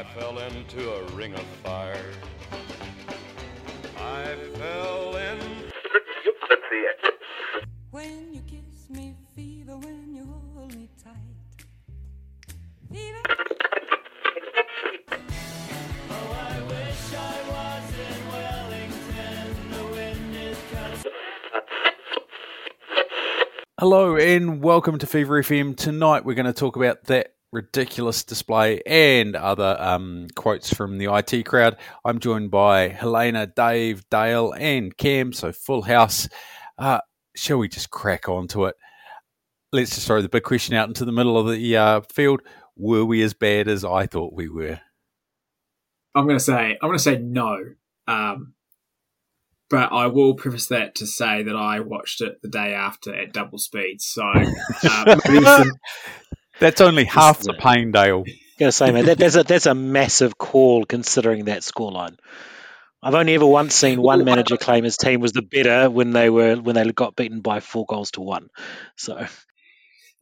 I fell into a ring of fire. I fell in. When you kiss me, fever, when you hold me tight. Fever. Hello and welcome to Fever FM. Tonight we're going to talk about that ridiculous display and other um, quotes from the IT crowd. I'm joined by Helena, Dave, Dale, and Cam, so full house. Uh, shall we just crack on to it? Let's just throw the big question out into the middle of the uh, field. Were we as bad as I thought we were? I'm going to say I'm going to say no. Um, but I will preface that to say that I watched it the day after at double speed. So uh, maybe some, That's only half the pain, Dale. Gotta say, man, that, that's a that's a massive call considering that scoreline. I've only ever once seen one manager claim his team was the better when they were when they got beaten by four goals to one. So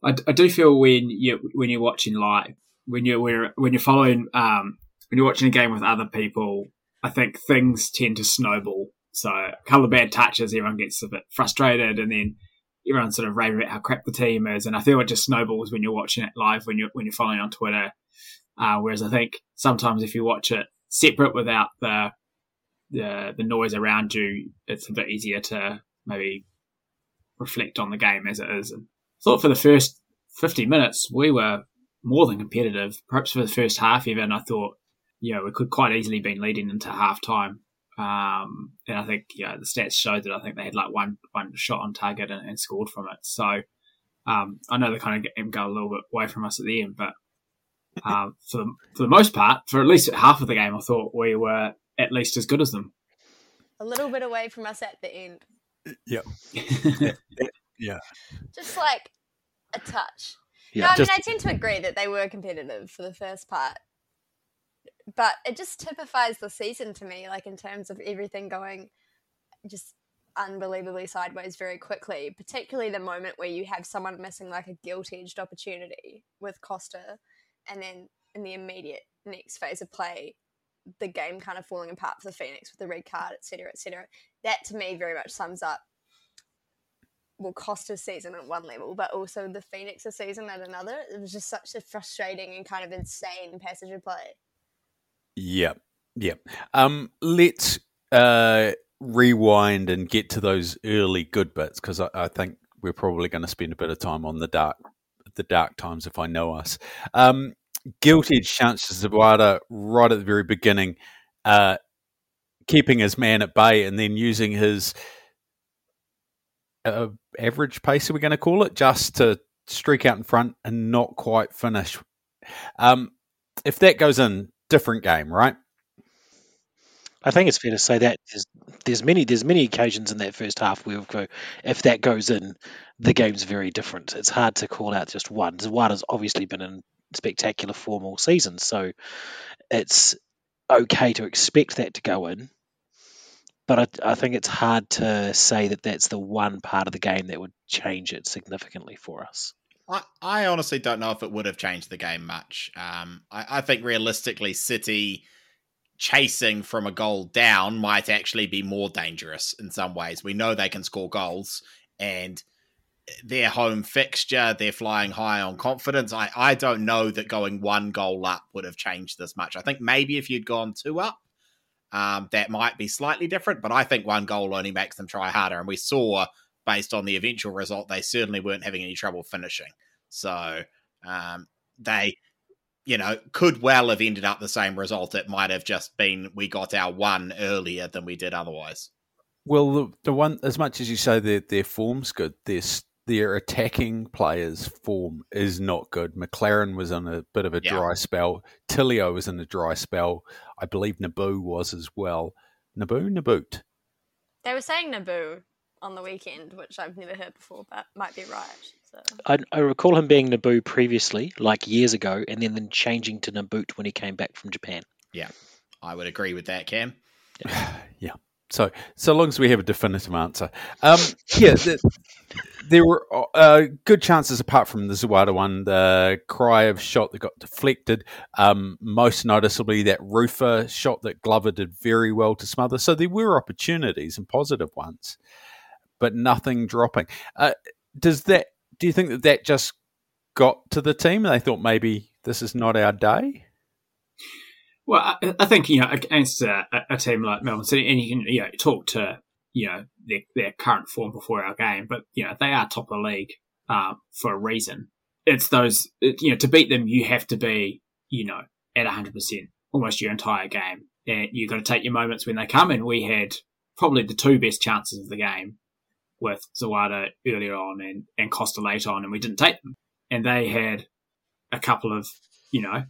I, I do feel when you when you're watching live, when you're when, when you're following, um, when you're watching a game with other people, I think things tend to snowball. So a couple of bad touches, everyone gets a bit frustrated, and then everyone's sort of raving about how crap the team is. And I feel it just snowballs when you're watching it live, when you're when you're following on Twitter. Uh, whereas I think sometimes if you watch it separate without the the the noise around you, it's a bit easier to maybe reflect on the game as it is. And I thought for the first 50 minutes, we were more than competitive. Perhaps for the first half, even, I thought, you know, we could quite easily been leading into half time. Um, and I think, yeah, the stats showed that I think they had like one one shot on target and, and scored from it. So um, I know they kind of got a little bit away from us at the end, but um, for, the, for the most part, for at least half of the game, I thought we were at least as good as them. a little bit away from us at the end. Yep. Yeah. Just like a touch. Yeah, no, I just- mean, I tend to agree that they were competitive for the first part. But it just typifies the season to me, like in terms of everything going just unbelievably sideways very quickly, particularly the moment where you have someone missing like a guilt edged opportunity with Kosta, and then in the immediate next phase of play, the game kind of falling apart for the Phoenix with the red card, etc., etc. That to me very much sums up well Kosta's season at one level, but also the Phoenix's season at another. It was just such a frustrating and kind of insane passage of play. Yep. Yep. Um, let's uh, rewind and get to those early good bits because I, I think we're probably going to spend a bit of time on the dark, the dark times if I know us. Um, guilty chance Zawada right at the very beginning, uh, keeping his man at bay and then using his uh, average pace, are we going to call it, just to streak out in front and not quite finish. Um, if that goes in, different game, right? I think it's fair to say that there's, there's many there's many occasions in that first half where go if that goes in, the game's very different. It's hard to call out just one. Zawada's obviously been in spectacular form all season, so it's okay to expect that to go in. But I, I think it's hard to say that that's the one part of the game that would change it significantly for us. I, I honestly don't know if it would have changed the game much. Um, I, I think realistically, City chasing from a goal down might actually be more dangerous in some ways. We know they can score goals, and their home fixture, they're flying high on confidence. I, I don't know that going one goal up would have changed this much. I think maybe if you'd gone two up, um, that might be slightly different, but I think one goal only makes them try harder. And we saw, based on the eventual result, they certainly weren't having any trouble finishing. So um, they, you know, could well have ended up the same result. It might have just been we got our one earlier than we did otherwise. Well, the, the one as much as you say their their form's good, their their attacking players' form is not good. McLaren was in a bit of a Yeah. dry spell. Tilio was in a dry spell. I believe Naboo was as well. Naboo, Naboot. They were saying Naboo on the weekend, which I've never heard before, but might be right. So I, I recall him being Naboo previously, like years ago, and then, then changing to Naboot when he came back from Japan. Yeah, I would agree with that, Cam. yeah. So, so long as we have a definitive answer, um, yeah, the, there were uh, good chances apart from the Zawada one, the cry of shot that got deflected. Um, most noticeably, that Rufer shot that Glover did very well to smother. So there were opportunities and positive ones, but nothing dropping. Uh, does that? Do you think that that just got to the team and they thought maybe this is not our day? Well, I, I think you know against a, a, team like Melbourne City, and you can you know talk to you know their, their current form before our game, but you know they are top of the league uh, for a reason. It's those you know to beat them, you have to be you know at hundred percent almost your entire game, and you've got to take your moments when they come. And we had probably the two best chances of the game with Zawada earlier on and and Kosta later on, and we didn't take them. And they had a couple of you know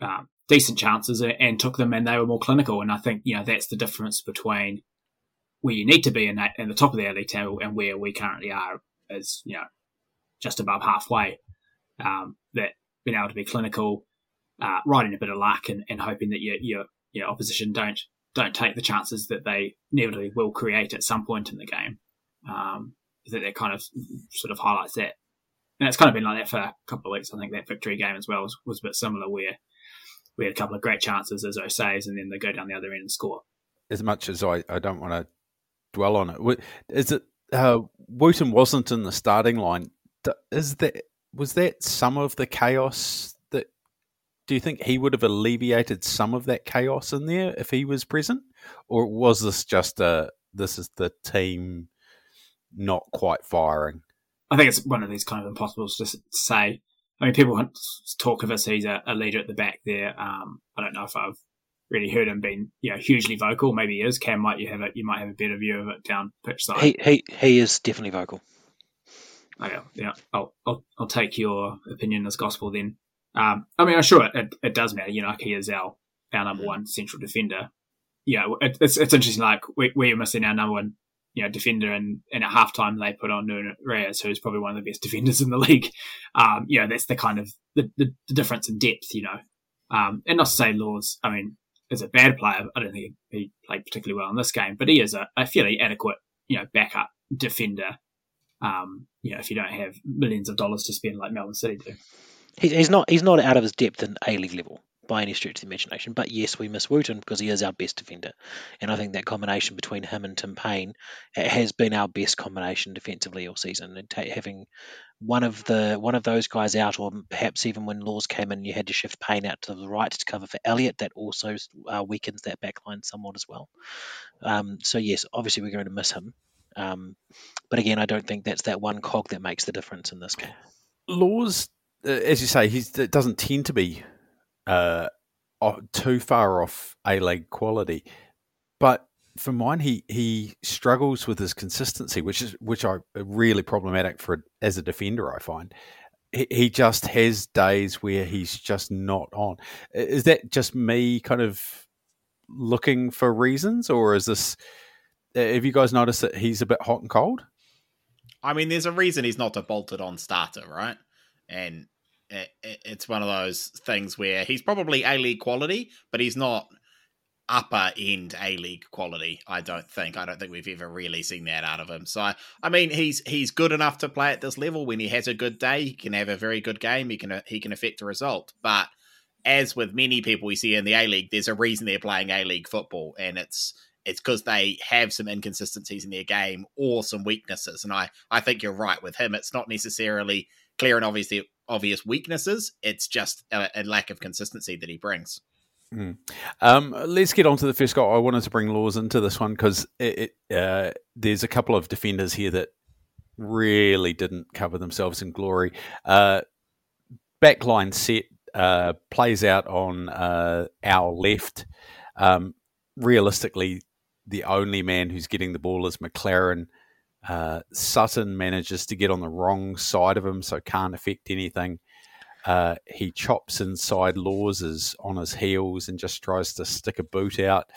um, decent chances and took them, and they were more clinical. And I think you know that's the difference between where you need to be in that in the top of the elite table and where we currently are is you know just above halfway. Um, that being able to be clinical, uh, riding a bit of luck, and, and hoping that your your your opposition don't don't take the chances that they inevitably will create at some point in the game. Um, that kind of sort of highlights that. And it's kind of been like that for a couple of weeks. I think that victory game as well was, was a bit similar, where we had a couple of great chances as says, and then they go down the other end and score. As much as I, I don't want to dwell on it, is it uh, Wootton wasn't in the starting line? Is that was that some of the chaos that? Do you think he would have alleviated some of that chaos in there if he was present, or was this just a this is the team not quite firing? I think it's one of these kind of impossible to say. I mean, people talk of us. He's a, a leader at the back there. Um, I don't know if I've really heard him being you know hugely vocal. Maybe he is. Cam might you have it? You might have a better view of it down pitch side. He he he is definitely vocal. Okay, yeah, I'll I'll, I'll take your opinion as gospel then. Um, I mean, I'm sure it, it, it, does matter. You know, like he is our our number one central defender. Yeah, it, it's it's interesting. Like we we're missing our number one you know, defender, and, and at halftime they put on Nuno Reis, who's probably one of the best defenders in the league. Um, you know, that's the kind of the, the, the difference in depth, you know. Um, and not to say Laws, I mean, is a bad player. I don't think he played particularly well in this game, but he is a, a fairly adequate, you know, backup defender. Um, you know, if you don't have millions of dollars to spend like Melbourne City do. He's not. He's not out of his depth in A League level by any stretch of the imagination. But yes, we miss Wootton because he is our best defender, and I think that combination between him and Tim Payne has been our best combination defensively all season. And ta- having one of the one of those guys out, or perhaps even when Laws came in, you had to shift Payne out to the right to cover for Elliot. That also uh, weakens that backline somewhat as well. Um, so yes, obviously we're going to miss him. Um, but again, I don't think that's that one cog that makes the difference in this game. Laws, uh, as you say, he doesn't tend to be uh, too far off A League quality. But for mine, he he struggles with his consistency, which is which I really problematic for as a defender. I find he, he just has days where he's just not on. Is that just me kind of looking for reasons, or is this? Have you guys noticed that he's a bit hot and cold? I mean, there's a reason he's not a bolted on starter, right? And it, it's one of those things where he's probably A League quality, but he's not upper end A League quality. I don't think. I don't think we've ever really seen that out of him. So I, I mean, he's he's good enough to play at this level. When he has a good day, he can have a very good game. He can he can affect a result. But as with many people we see in the A League, there's a reason they're playing A League football, and it's it's because they have some inconsistencies in their game or some weaknesses. And I I think you're right with him. It's not necessarily clear and obviously obvious weaknesses. It's just a, a lack of consistency that he brings. Mm. Um, let's get on to the first goal. I wanted to bring Laws into this one because uh, there's a couple of defenders here that really didn't cover themselves in glory. Uh, backline set uh, plays out on uh, our left. Um, realistically, the only man who's getting the ball is McLaren. Uh, Sutton manages to get on the wrong side of him, so can't affect anything. Uh, he chops inside Laws on his heels and just tries to stick a boot out,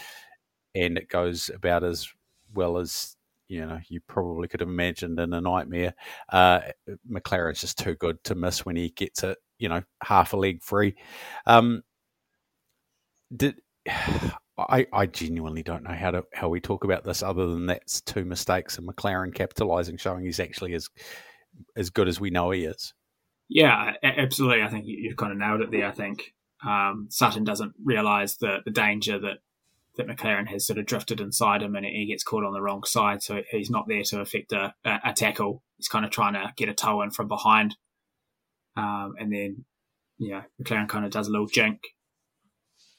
and it goes about as well as you know you probably could have imagined in a nightmare. Uh, McLaren's just too good to miss when he gets it, you know, half a leg free. Um, did I, I genuinely don't know how to how we talk about this other than that's two mistakes and McLaren capitalising, showing he's actually as as good as we know he is. Yeah, absolutely. I think you, have kind of nailed it there. I think um, Sutton doesn't realise the the danger that that McLaren has sort of drifted inside him and he gets caught on the wrong side. So he's not there to affect a, a tackle. He's kind of trying to get a toe in from behind. Um, and then, yeah, McLaren kind of does a little jink.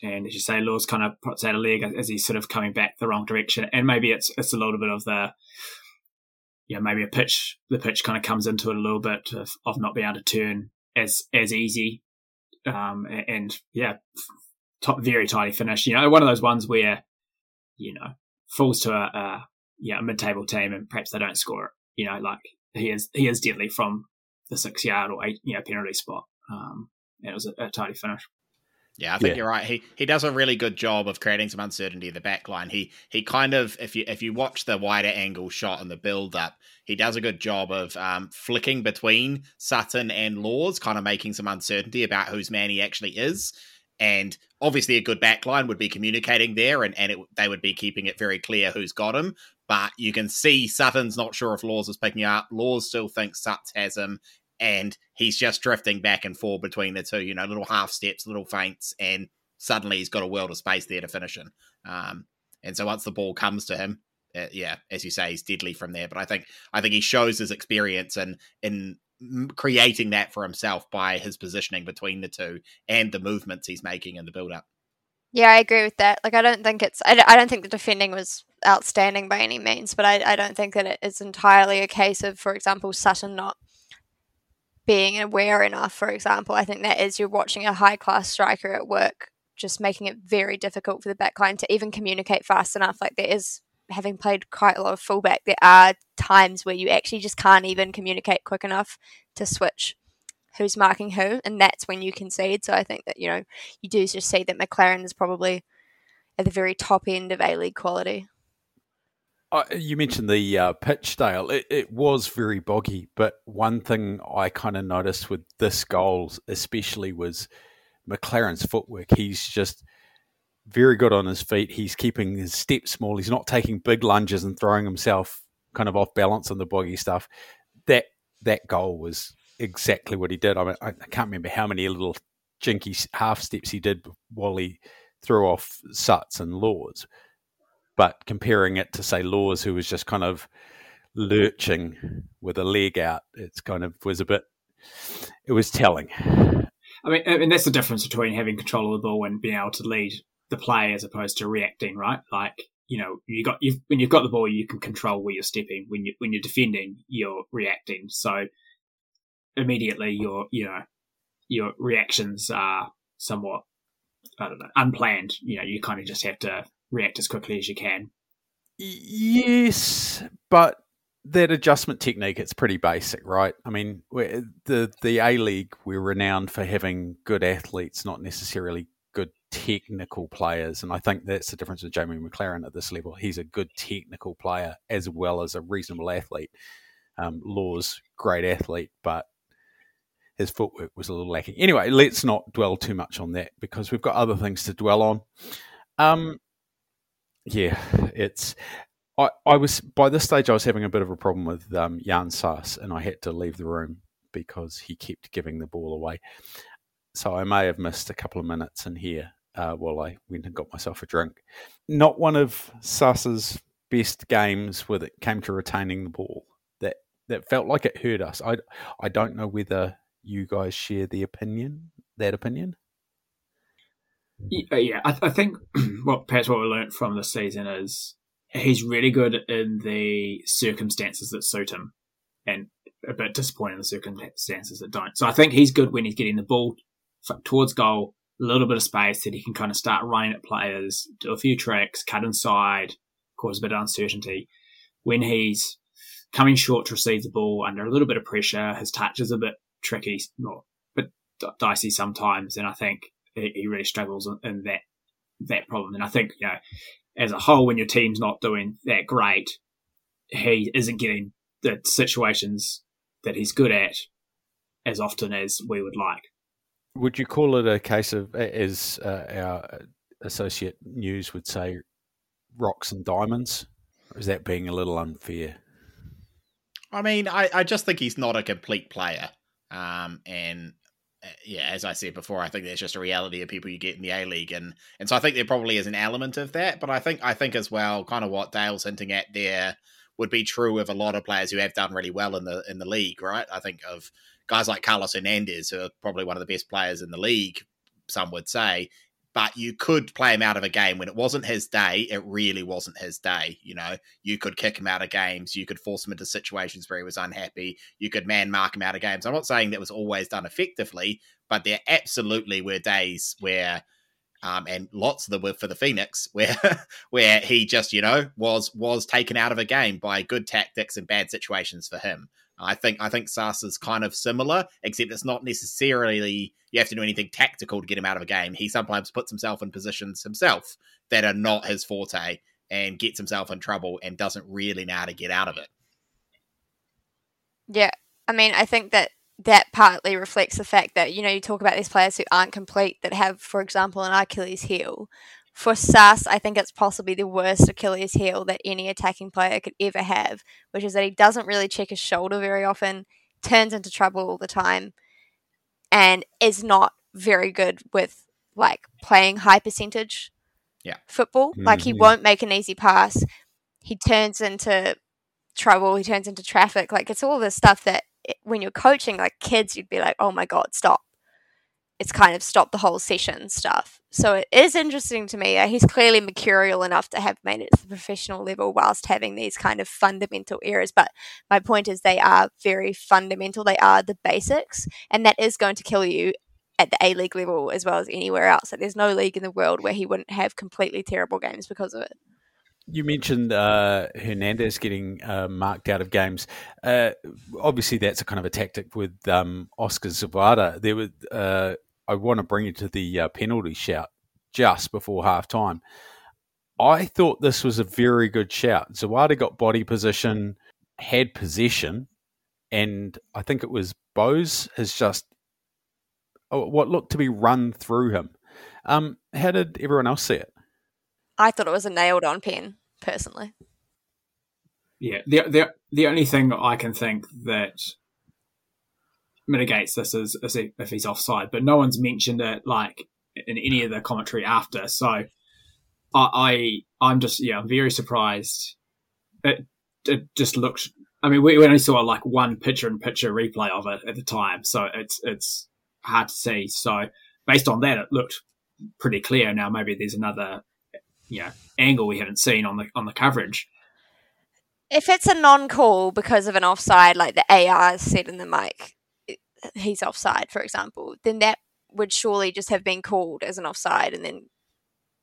And as you say, Laws kind of puts out a leg as he's sort of coming back the wrong direction. And maybe it's it's a little bit of the, you know, maybe a pitch, the pitch kind of comes into it a little bit of, of not being able to turn as as easy. Um, and, and yeah, top, very tidy finish. You know, one of those ones where, you know, falls to a, a yeah a mid table team and perhaps they don't score it. You know, like he is he is deadly from the six yard or eight you know penalty spot. Um, it was a, a tidy finish. Yeah, I think Yeah. you're right. He he does a really good job of creating some uncertainty in the back line. He he kind of if you if you watch the wider angle shot and the build up, he does a good job of um, flicking between Sutton and Laws, kind of making some uncertainty about whose man he actually is. And obviously, a good backline would be communicating there, and and it, they would be keeping it very clear who's got him. But you can see Sutton's not sure if Laws is picking up. Laws still thinks Sutts has him, and he's just drifting back and forth between the two. You know, little half steps, little feints, and suddenly he's got a world of space there to finish in. Um, and so once the ball comes to him, uh, yeah, as you say, he's deadly from there. But I think I think he shows his experience and in m- creating that for himself by his positioning between the two and the movements he's making in the build up. Yeah, I agree with that. Like, I don't think it's. I, don't- I don't think the defending was outstanding by any means, but I, I don't think that it is entirely a case of, for example, Sutton not being aware enough. For example, I think that is you're watching a high class striker at work, just making it very difficult for the backline to even communicate fast enough. Like there is, having played quite a lot of fullback, there are times where you actually just can't even communicate quick enough to switch who's marking who, and that's when you concede. So I think that you know you do just see that McLaren is probably at the very top end of A League quality. Uh, you mentioned the uh, pitch, Dale. It, it was very boggy, but one thing I kind of noticed with this goal, especially, was McLaren's footwork. He's just very good on his feet. He's keeping his steps small. He's not taking big lunges and throwing himself kind of off balance on the boggy stuff. That that goal was exactly what he did. I mean, I, can't remember how many little jinky half steps he did while he threw off Suts and Laws. But comparing it to say Laws, who was just kind of lurching with a leg out, it's kind of was a bit. It was telling. I mean, I mean that's the difference between having control of the ball and being able to lead the play as opposed to reacting, right? Like you know, you got you've, when you've got the ball, you can control where you're stepping. When you when you're defending, you're reacting. So immediately, your you know your reactions are somewhat I don't know unplanned. You know, you kind of just have to react as quickly as you can. Yes, but that adjustment technique it's pretty basic, right? I mean, the the A League we're renowned for having good athletes, not necessarily good technical players, and I think that's the difference with Jamie McLaren at this level. He's a good technical player as well as a reasonable athlete. Um, Law's great athlete, but his footwork was a little lacking. Anyway, let's not dwell too much on that because we've got other things to dwell on. Um, yeah, it's. I, I was by this stage I was having a bit of a problem with um, Yan Sasse, and I had to leave the room because he kept giving the ball away. So I may have missed a couple of minutes in here uh, while I went and got myself a drink. Not one of Sasse's best games when it came to retaining the ball. That that felt like it hurt us. I I don't know whether you guys share the opinion that opinion. Uh, Yeah, I, I think what perhaps what we learnt from this season is he's really good in the circumstances that suit him, and a bit disappointing in the circumstances that don't. So I think he's good when he's getting the ball towards goal, a little bit of space that he can kind of start running at players, do a few tricks, cut inside, cause a bit of uncertainty. When he's coming short to receive the ball under a little bit of pressure, his touch is a bit tricky, not d- dicey sometimes, and I think he, he really struggles in, in that that problem. And I think you know, as a whole, when your team's not doing that great, he isn't getting the situations that he's good at as often as we would like. Would you call it a case of as uh, our Associate News would say rocks and diamonds. Or is that being a little unfair? I mean, I, I just think he's not a complete player. Um, and Uh, yeah, as I said before, I think there's just a reality of people you get in the A League, and and so I think there probably is an element of that. But I think I think as well, kind of what Dale's hinting at there would be true of a lot of players who have done really well in the in the league, right? I think of guys like Carlos Hernandez, who are probably one of the best players in the league, some would say, but you could play him out of a game when it wasn't his day. It really wasn't his day. You know, you could kick him out of games. You could force him into situations where he was unhappy. You could man mark him out of games. I'm not saying that was always done effectively, but there absolutely were days where, um, and lots of them were for the Phoenix, where where he just you know was was taken out of a game by good tactics and bad situations for him. I think I think Sasse is kind of similar, except it's not necessarily you have to do anything tactical to get him out of a game. He sometimes puts himself in positions himself that are not his forte and gets himself in trouble and doesn't really know how to get out of it. Yeah, I mean, I think that that partly reflects the fact that you know you talk about these players who aren't complete that have, for example, an Achilles heel. For Sasse, I think it's possibly the worst Achilles heel that any attacking player could ever have, which is that he doesn't really check his shoulder very often, turns into trouble all the time, and is not very good with like playing high percentage Yeah. football. Like he Mhm. won't make an easy pass. He turns into trouble. He turns into traffic. Like it's all this stuff that when you're coaching like kids, you'd be like, oh my god, stop. It's kind of stopped the whole session stuff. So it is interesting to me. Uh, he's clearly mercurial enough to have made it to the professional level whilst having these kind of fundamental errors. But my point is, they are very fundamental. They are the basics, and that is going to kill you at the A League level as well as anywhere else. Like, there's no league in the world where he wouldn't have completely terrible games because of it. You mentioned uh, Hernandez getting uh, marked out of games. Uh, obviously, that's a kind of a tactic with um, Oskar Zawada. There was, uh, I want to bring you to the uh, penalty shout just before half time. I thought this was a very good shout. Zawada got body position, had possession, and I think it was Bos has just oh, what looked to be run through him. Um, how did everyone else see it? I thought it was a nailed on pen, personally. Yeah, the the the only thing I can think that mitigates this is, is if he's offside, but no one's mentioned it like in any of the commentary after. So I, I I'm just yeah, I'm very surprised. It it just looked. I mean, we, we only saw like one picture in picture replay of it at the time, so it's it's hard to see. So based on that, it looked pretty clear. Now maybe there's another you know angle we haven't seen on the on the coverage. If it's a non call because of an offside, like the AR said in the mic, he's offside, for example, then that would surely just have been called as an offside and then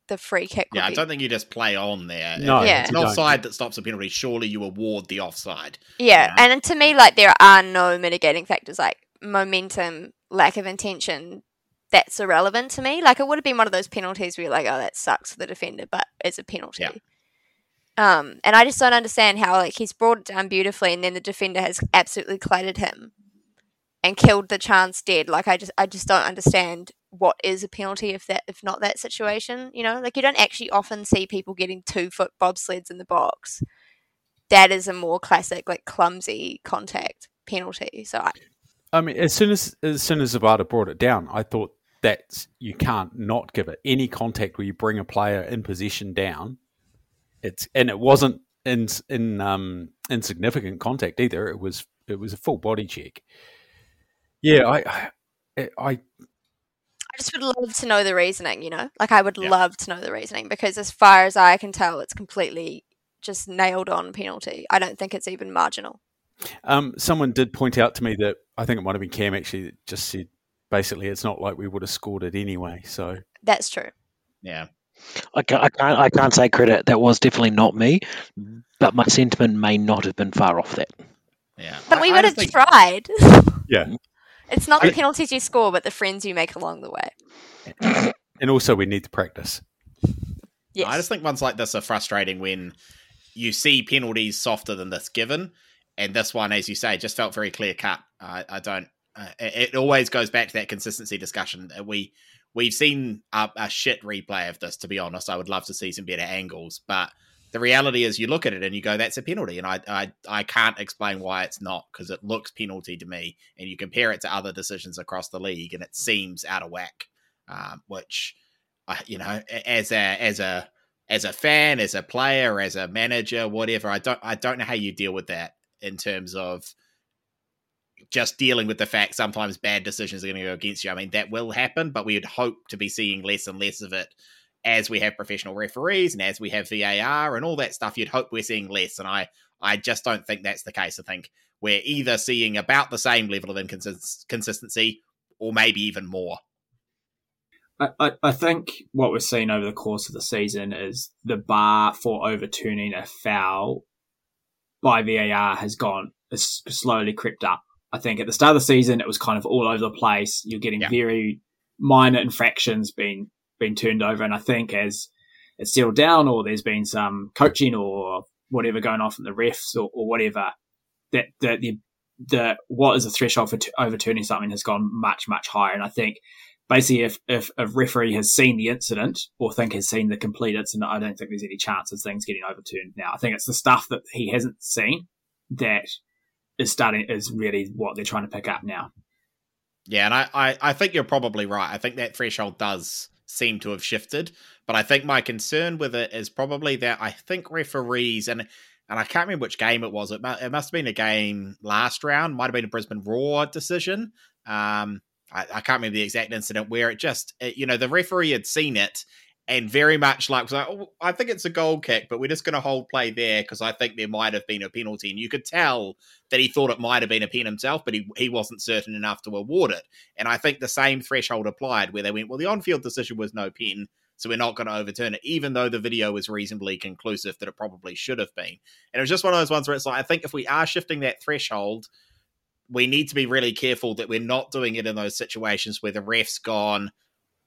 the free kick would Yeah, I be- don't think you just play on there. No, If Yeah. it's an offside that stops a penalty. Surely you award the offside. Yeah, Yeah. and to me, like there are no mitigating factors like momentum, lack of intention. That's irrelevant to me. Like it would have been one of those penalties where you're like, oh, that sucks for the defender, but it's a penalty. Yeah. Um, and I just don't understand how like he's brought it down beautifully, and then the defender has absolutely collided him and killed the chance dead. Like I just, I just don't understand what is a penalty if that, if not that situation. You know, like you don't actually often see people getting two foot bobsleds in the box that is a more classic, like clumsy contact penalty. So I, I mean, as soon as as soon as Zawada brought it down, I thought that you can't not give it any contact where you bring a player in position down. It's and it wasn't in in um insignificant contact either. It was it was a full body check. Yeah, I I, I I just would love to know the reasoning. You know, like I would Yeah. love to know the reasoning because as far as I can tell, it's completely just nailed on penalty. I don't think it's even marginal. um someone did point out to me that I think it might have been Cam actually that just said basically it's not like we would have scored it anyway. So That's true. Yeah. I can't, I can't, I can't say credit. That was definitely not me, but my sentiment may not have been far off that. Yeah. But I- we I would just have think- tried. yeah, It's not the I- penalties you score, but the friends you make along the way. and also we need to practice. Yes. I just think ones like this are frustrating when you see penalties softer than this given, and this one, as you say, just felt very clear cut. I, I don't, uh, it, it always goes back to that consistency discussion. We we've seen a, a shit replay of this. To be honest, I would love to see some better angles, but the reality is, you look at it and you go, "That's a penalty," and I I, I can't explain why it's not because it looks penalty to me. And you compare it to other decisions across the league, and it seems out of whack. Um, which, you know, as a as a as a fan, as a player, as a manager, whatever, I don't I don't know how you deal with that in terms of just dealing with the fact sometimes bad decisions are going to go against you. I mean, that will happen, but we would hope to be seeing less and less of it as we have professional referees and as we have VAR and all that stuff. You'd hope we're seeing less, and I I just don't think that's the case. I think we're either seeing about the same level of inconsistency or maybe even more. I, I, I think what we've seen over the course of the season is the bar for overturning a foul by VAR has gone has slowly crept up. I think at the start of the season it was kind of all over the place. You're getting Yeah. very minor infractions being being turned over, and I think as it's settled down or there's been some coaching or whatever going on from the refs or, or whatever, that that the the what is the threshold for t- overturning something has gone much much higher, and I think basically if, if a referee has seen the incident or think has seen the complete incident, I don't think there's any chance of things getting overturned now. I think it's the stuff that he hasn't seen that is starting is really what they're trying to pick up now. Yeah, and I, I, I think you're probably right. I think that threshold does seem to have shifted. But I think my concern with it is probably that I think referees and and I can't remember which game it was. It, it must have been a game last round. Might have been a Brisbane Roar decision. Um, I, I can't remember the exact incident where it just, it, you know, the referee had seen it and very much like like, oh, I think it's a goal kick, but we're just going to hold play there because I think there might have been a penalty. And you could tell that he thought it might have been a pen himself, but he, he wasn't certain enough to award it. And I think the same threshold applied where they went, well, the on field decision was no pen, so we're not going to overturn it, even though the video was reasonably conclusive that it probably should have been. And it was just one of those ones where it's like, I think if we are shifting that threshold, we need to be really careful that we're not doing it in those situations where the ref's gone, "Eh,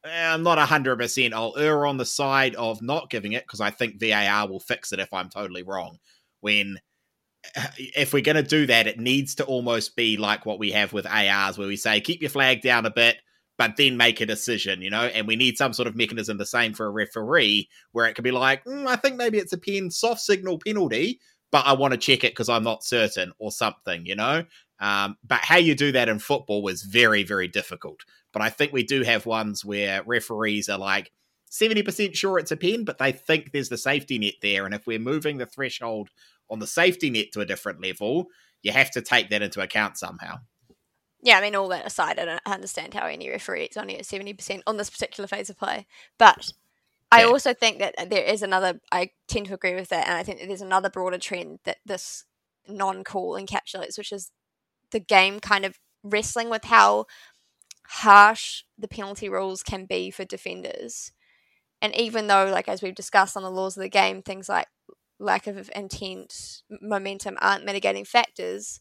I'm not 100%. I'll err on the side of not giving it because I think VAR will fix it if I'm totally wrong. When if we're going to do that, it needs to almost be like what we have with ARs, where we say, keep your flag down a bit, but then make a decision, you know? And we need some sort of mechanism the same for a referee, where it could be like, "Mm, I think maybe it's a pen soft signal penalty, but I want to check it because I'm not certain, or something, you know? Um, but how you do that in football was very, very difficult. But I think we do have ones where referees are like 70% sure it's a pen, but they think there's the safety net there. And if we're moving the threshold on the safety net to a different level, you have to take that into account somehow. Yeah, I mean, all that aside, I don't understand how any referee is only at 70% on this particular phase of play. But I Yeah. also think that there is another, I tend to agree with that. And I think that there's another broader trend that this non call encapsulates, which is the game kind of wrestling with how harsh the penalty rules can be for defenders. And even though, like, as we've discussed on the laws of the game, things like lack of intent, momentum aren't mitigating factors,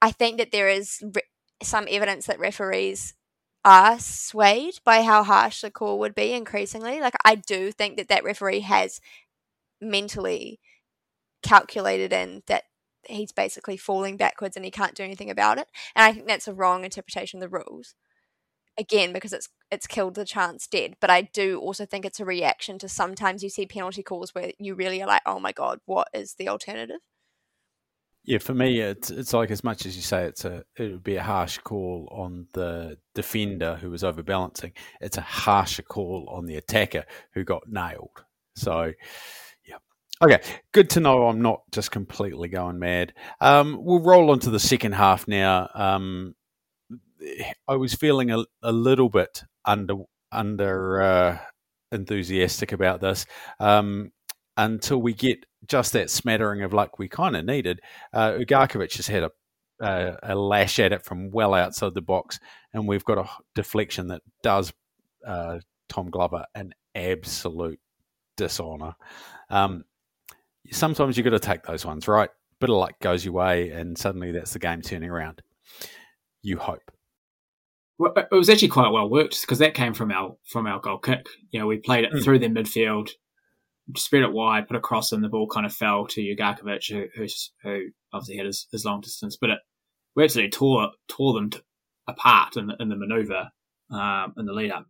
I think that there is re- some evidence that referees are swayed by how harsh the call would be increasingly. Like, I do think that that referee has mentally calculated in that he's basically falling backwards and he can't do anything about it. And I think that's a wrong interpretation of the rules. Again, because it's it's killed the chance dead. But I do also think it's a reaction to sometimes you see penalty calls where you really are like, oh my god, what is the alternative? Yeah, for me, it's it's like as much as you say it's a it would be a harsh call on the defender who was overbalancing. It's a harsher call on the attacker who got nailed. So, yeah, okay, good to know. I'm not just completely going mad. Um, we'll roll on to the second half now. Um, I was feeling a, a little bit under under uh, enthusiastic about this um, until we get just that smattering of luck we kind of needed. Uh, Ugarkovic has had a, a a lash at it from well outside the box, and we've got a deflection that does uh, Tom Glover an absolute dishonor. Um, sometimes you've got to take those ones, right? Bit of luck goes your way, and suddenly that's the game turning around. You hope. Well, it was actually quite well worked because that came from our from our goal kick. You know, we played it Mm. through their midfield, spread it wide, put a cross in. The ball kind of fell to Ugarkovic, who, who's, who obviously had his, his long distance, but it we actually tore tore them t- apart in the, in the maneuver um, in the lead up.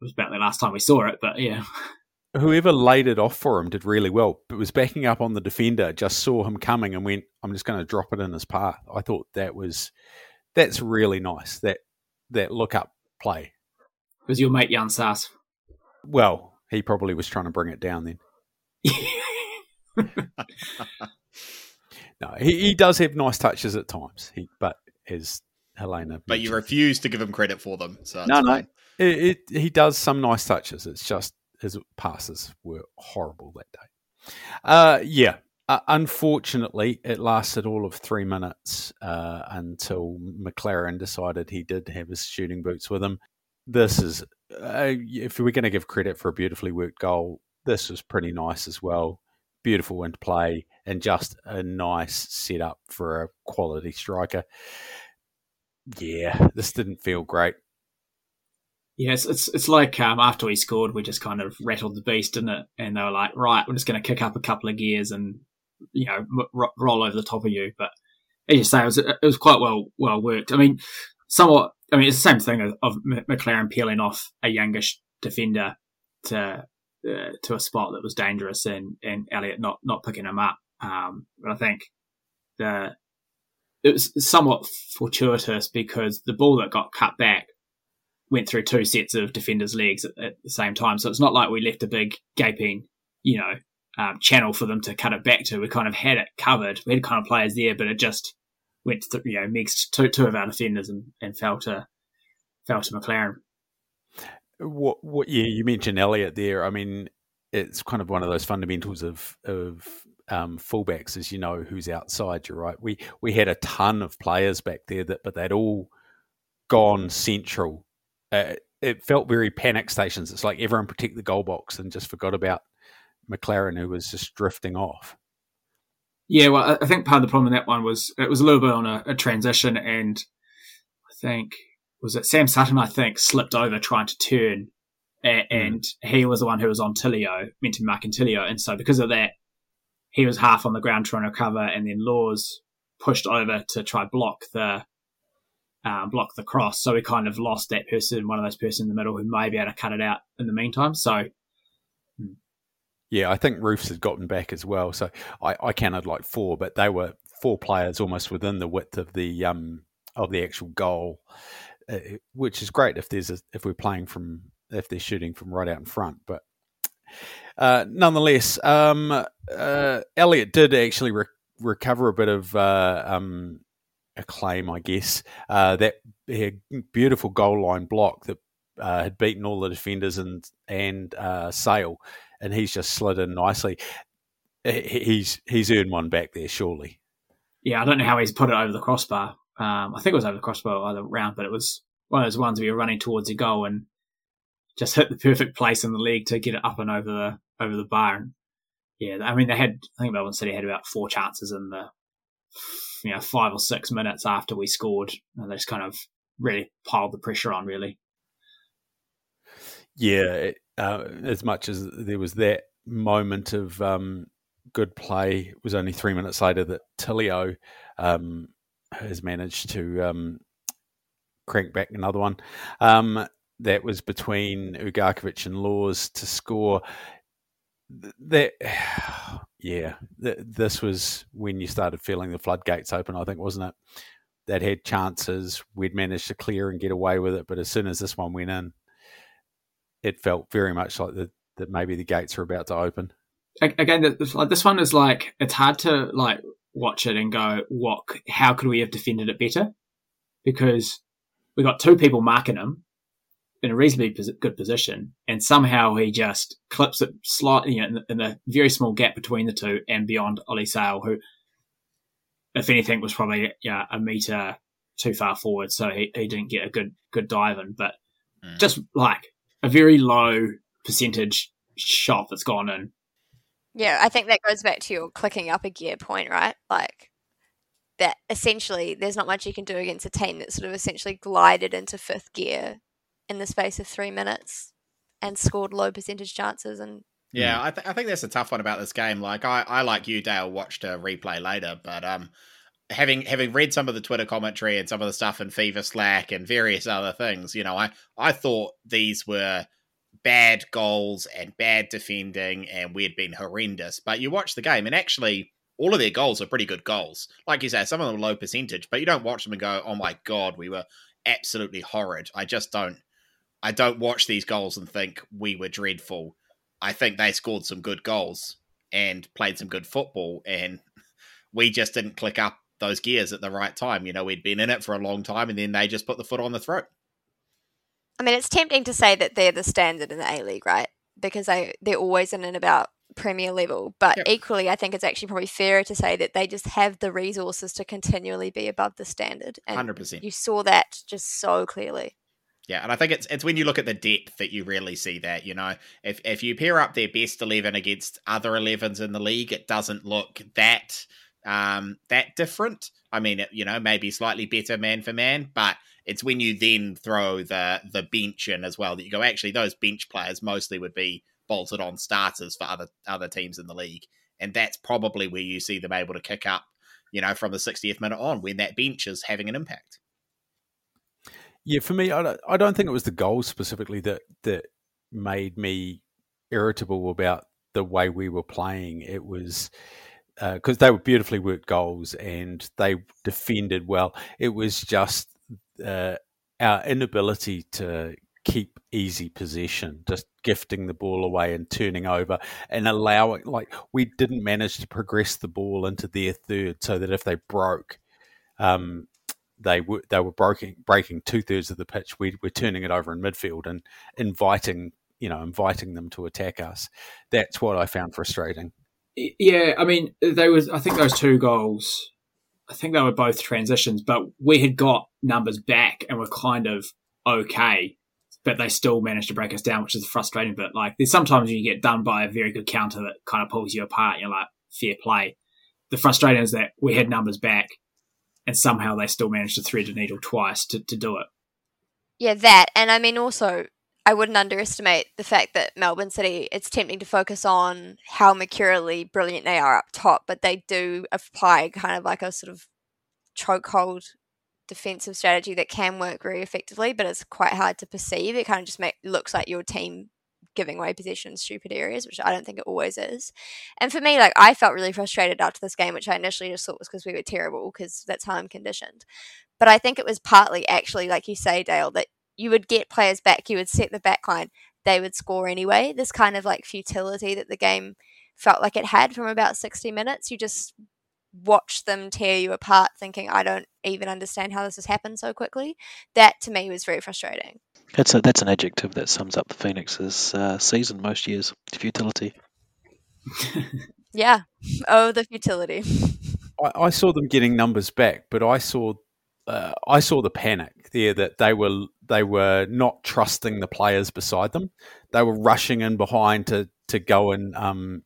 It was about the last time we saw it, but yeah. Whoever laid it off for him did really well, but was backing up on the defender, just saw him coming and went, I'm just going to drop it in his path. I thought that was, that's really nice, that, that look up play. Was your mate Yan Sasse? Well, he probably was trying to bring it down then. no, he, he does have nice touches at times, he, but as Helena. But you refuse to give him credit for them. So No, no. It, it, he does some nice touches. It's just his passes were horrible that day. Uh, yeah. Uh, unfortunately, it lasted all of three minutes uh, until McLaren decided he did have his shooting boots with him. This is, uh, if we're going to give credit for a beautifully worked goal, this was pretty nice as well. Beautiful into play and just a nice setup for a quality striker. Yeah, this didn't feel great. Yes, it's it's like um, after we scored, we just kind of rattled the beast, didn't it? And they were like, "Right, we're just going to kick up a couple of gears and you know roll over the top of you." But as you say, it was it was quite well well worked. I mean, somewhat. I mean, it's the same thing of, of McLaren peeling off a youngish defender to uh, to a spot that was dangerous, and and Elliot not not picking him up. Um, but I think the it was somewhat fortuitous because the ball that got cut back went through two sets of defenders' legs at, at the same time. So it's not like we left a big gaping, you know, um, channel for them to cut it back to. We kind of had it covered. We had kind of players there, but it just went to, you know, mixed two, two of our defenders and, and fell to, fell to McLaren. What, what? Yeah, you mentioned Elliot there. I mean, it's kind of one of those fundamentals of of um, fullbacks, is you know who's outside. You're right. We we had a ton of players back there that, but they'd all gone central. Uh, it felt very panic stations. It's like everyone protect the goal box and just forgot about McLaren, who was just drifting off. Yeah, well, I- think part of the problem in that one was it was a little bit on a, a transition, and I think was it Sam Sutton. I think slipped over trying to turn, a- and he was the one who was on Tilio, meant to be marking Tilio, and so because of that, he was half on the ground trying to recover, and then Laws pushed over to try block the um, block the cross. So we kind of lost that person, one of those person in the middle who may be able to cut it out in the meantime. So Yeah, I think Roofs had gotten back as well. So I, I counted like four, but they were four players almost within the width of the um of the actual goal, uh, which is great if there's a, if we're playing from if they're shooting from right out in front. But uh, nonetheless, um, uh, Elliot did actually re- recover a bit of uh, um, acclaim, I guess. Uh, that beautiful goal line block that uh, had beaten all the defenders and and Sail and he's just slid in nicely. He's he's earned one back there, surely. yeah, I don't know how he's put it over the crossbar. Um, I think it was over the crossbar either round, but it was one of those ones where you're running towards your goal and just hit the perfect place in the league to get it up and over the over the bar. And yeah, I mean they had I think Melbourne City had about four chances in the you know five or six minutes after we scored, and they just kind of really piled the pressure on. Really, Yeah, it, uh, as much as there was that moment of um, good play, it was only three minutes later that Tilio um, has managed to um, crank back another one. Um, that was between Ugarkovic and Laws to score. That, yeah, th- this was when you started feeling the floodgates open. I think, wasn't it? That had chances. We'd managed to clear and get away with it, but as soon as this one went in, it felt very much like the, that maybe the gates are about to open. Again, this, like this one is like it's hard to like watch it and go, what? How could we have defended it better? Because we got two people marking him in a reasonably good position, and somehow he just clips it slightly you know, in, the, in the very small gap between the two and beyond Ollie Sail, who, if anything, was probably yeah, a meter too far forward, so he, he didn't get a good good dive in. But Mm. just like a very low percentage shot that's gone in. Yeah, I think that goes back to your clicking up a gear point, right? Like that essentially there's not much you can do against a team that sort of essentially glided into fifth gear in the space of three minutes and scored low percentage chances and Yeah, I, th- I think that's a tough one about this game. Like, I, I like you, Dale, watched a replay later, but um, having having read some of the Twitter commentary and some of the stuff in Fever Slack and various other things, you know, I I thought these were bad goals and bad defending, and we had been horrendous. But you watch the game, and actually, all of their goals are pretty good goals. Like you say, some of them are low percentage, but you don't watch them and go, "Oh my god, we were absolutely horrid." I just don't. I don't watch these goals and think we were dreadful. I think they scored some good goals and played some good football, and we just didn't click up those gears at the right time. You know, we'd been in it for a long time, and then they just put the foot on the throat. I mean, it's tempting to say that they're the standard in the A League, right? Because they they're always in and about Premier level. But Yep. equally, I think it's actually probably fairer to say that they just have the resources to continually be above the standard. And Hundred percent. you saw that just so clearly. Yeah, and I think it's it's when you look at the depth that you really see that. You know, if if you pair up their best eleven against other elevens in the league, it doesn't look that um that different. I mean, you know, maybe slightly better man for man, but it's when you then throw the the bench in as well that you go. Actually, those bench players mostly would be bolted on starters for other other teams in the league, and that's probably where you see them able to kick up. You know, from the 60th minute on, when that bench is having an impact. Yeah, for me, I don't, I don't think it was the goals specifically that that made me irritable about the way we were playing. It was because they were beautifully worked goals and they defended well. It was just uh, our inability to keep easy possession, just gifting the ball away and turning over and allowing, like, we didn't manage to progress the ball into their third so that if they broke, um, they were they were breaking breaking two thirds of the pitch. We were turning it over in midfield and inviting you know inviting them to attack us. That's what I found frustrating. Yeah, I mean, they was. I think those two goals. I think they were both transitions, but we had got numbers back and were kind of okay, but they still managed to break us down, which is frustrating. But like, there's sometimes you get done by a very good counter that kind of pulls you apart. You're like, fair play. The frustrating is that we had numbers back, and somehow they still managed to thread a needle twice to, to do it. Yeah, that. And I mean, also, I wouldn't underestimate the fact that Melbourne City, it's tempting to focus on how mercurially brilliant they are up top, but they do apply kind of like a sort of chokehold defensive strategy that can work very effectively, but it's quite hard to perceive. It kind of just make, looks like your team giving away possession in stupid areas, which I don't think it always is. And for me, like I felt really frustrated after this game, which I initially just thought was because we were terrible, because that's how I'm conditioned. But I think it was partly actually, like you say, Dale, that you would get players back, you would set the back line, they would score anyway. This kind of like futility that the game felt like it had from about 60 minutes. You just watch them tear you apart, thinking, I don't even understand how this has happened so quickly. That to me was very frustrating. That's a, that's an adjective that sums up the Phoenix's uh, season most years. Futility. Yeah. Oh, the futility. I, I saw them getting numbers back, but I saw uh, I saw the panic there that they were they were not trusting the players beside them. They were rushing in behind to to go and um,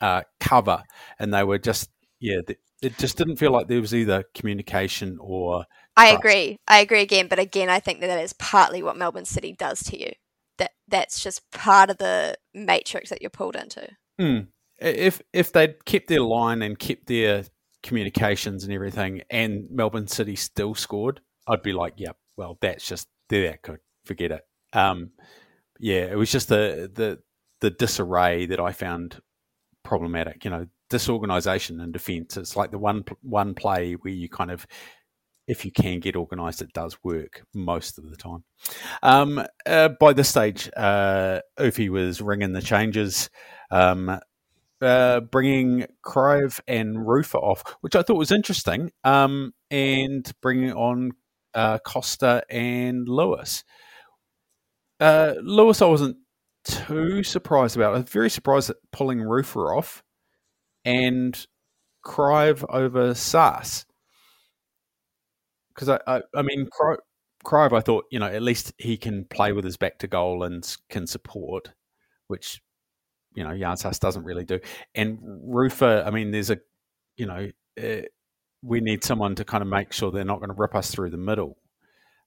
uh, cover, and they were just yeah. It just didn't feel like there was either communication or I agree. I agree again, but again, I think that that is partly what Melbourne City does to you. That that's just part of the matrix that you're pulled into. Mm. If if they'd kept their line and kept their communications and everything, and Melbourne City still scored, I'd be like, "Yep, well, that's just they're that good. Forget it." Um, yeah, it was just the the the disarray that I found problematic. You know, disorganisation in defence. It's like the one one play where you kind of if you can get organised, it does work most of the time. Um, uh, by this stage, uh, Ufi was ringing the changes, um, uh, bringing Kraev and Rufer off, which I thought was interesting, um, and bringing on uh, Kosta and Lewis. Uh, Lewis, I wasn't too surprised about. I was very surprised at pulling Rufer off and Kraev over Sasse because I, I, I mean, Cri- Kraev, I thought you know at least he can play with his back to goal and can support, which you know Yan Sasse doesn't really do. And Rufer, I mean, there's a you know uh, we need someone to kind of make sure they're not going to rip us through the middle,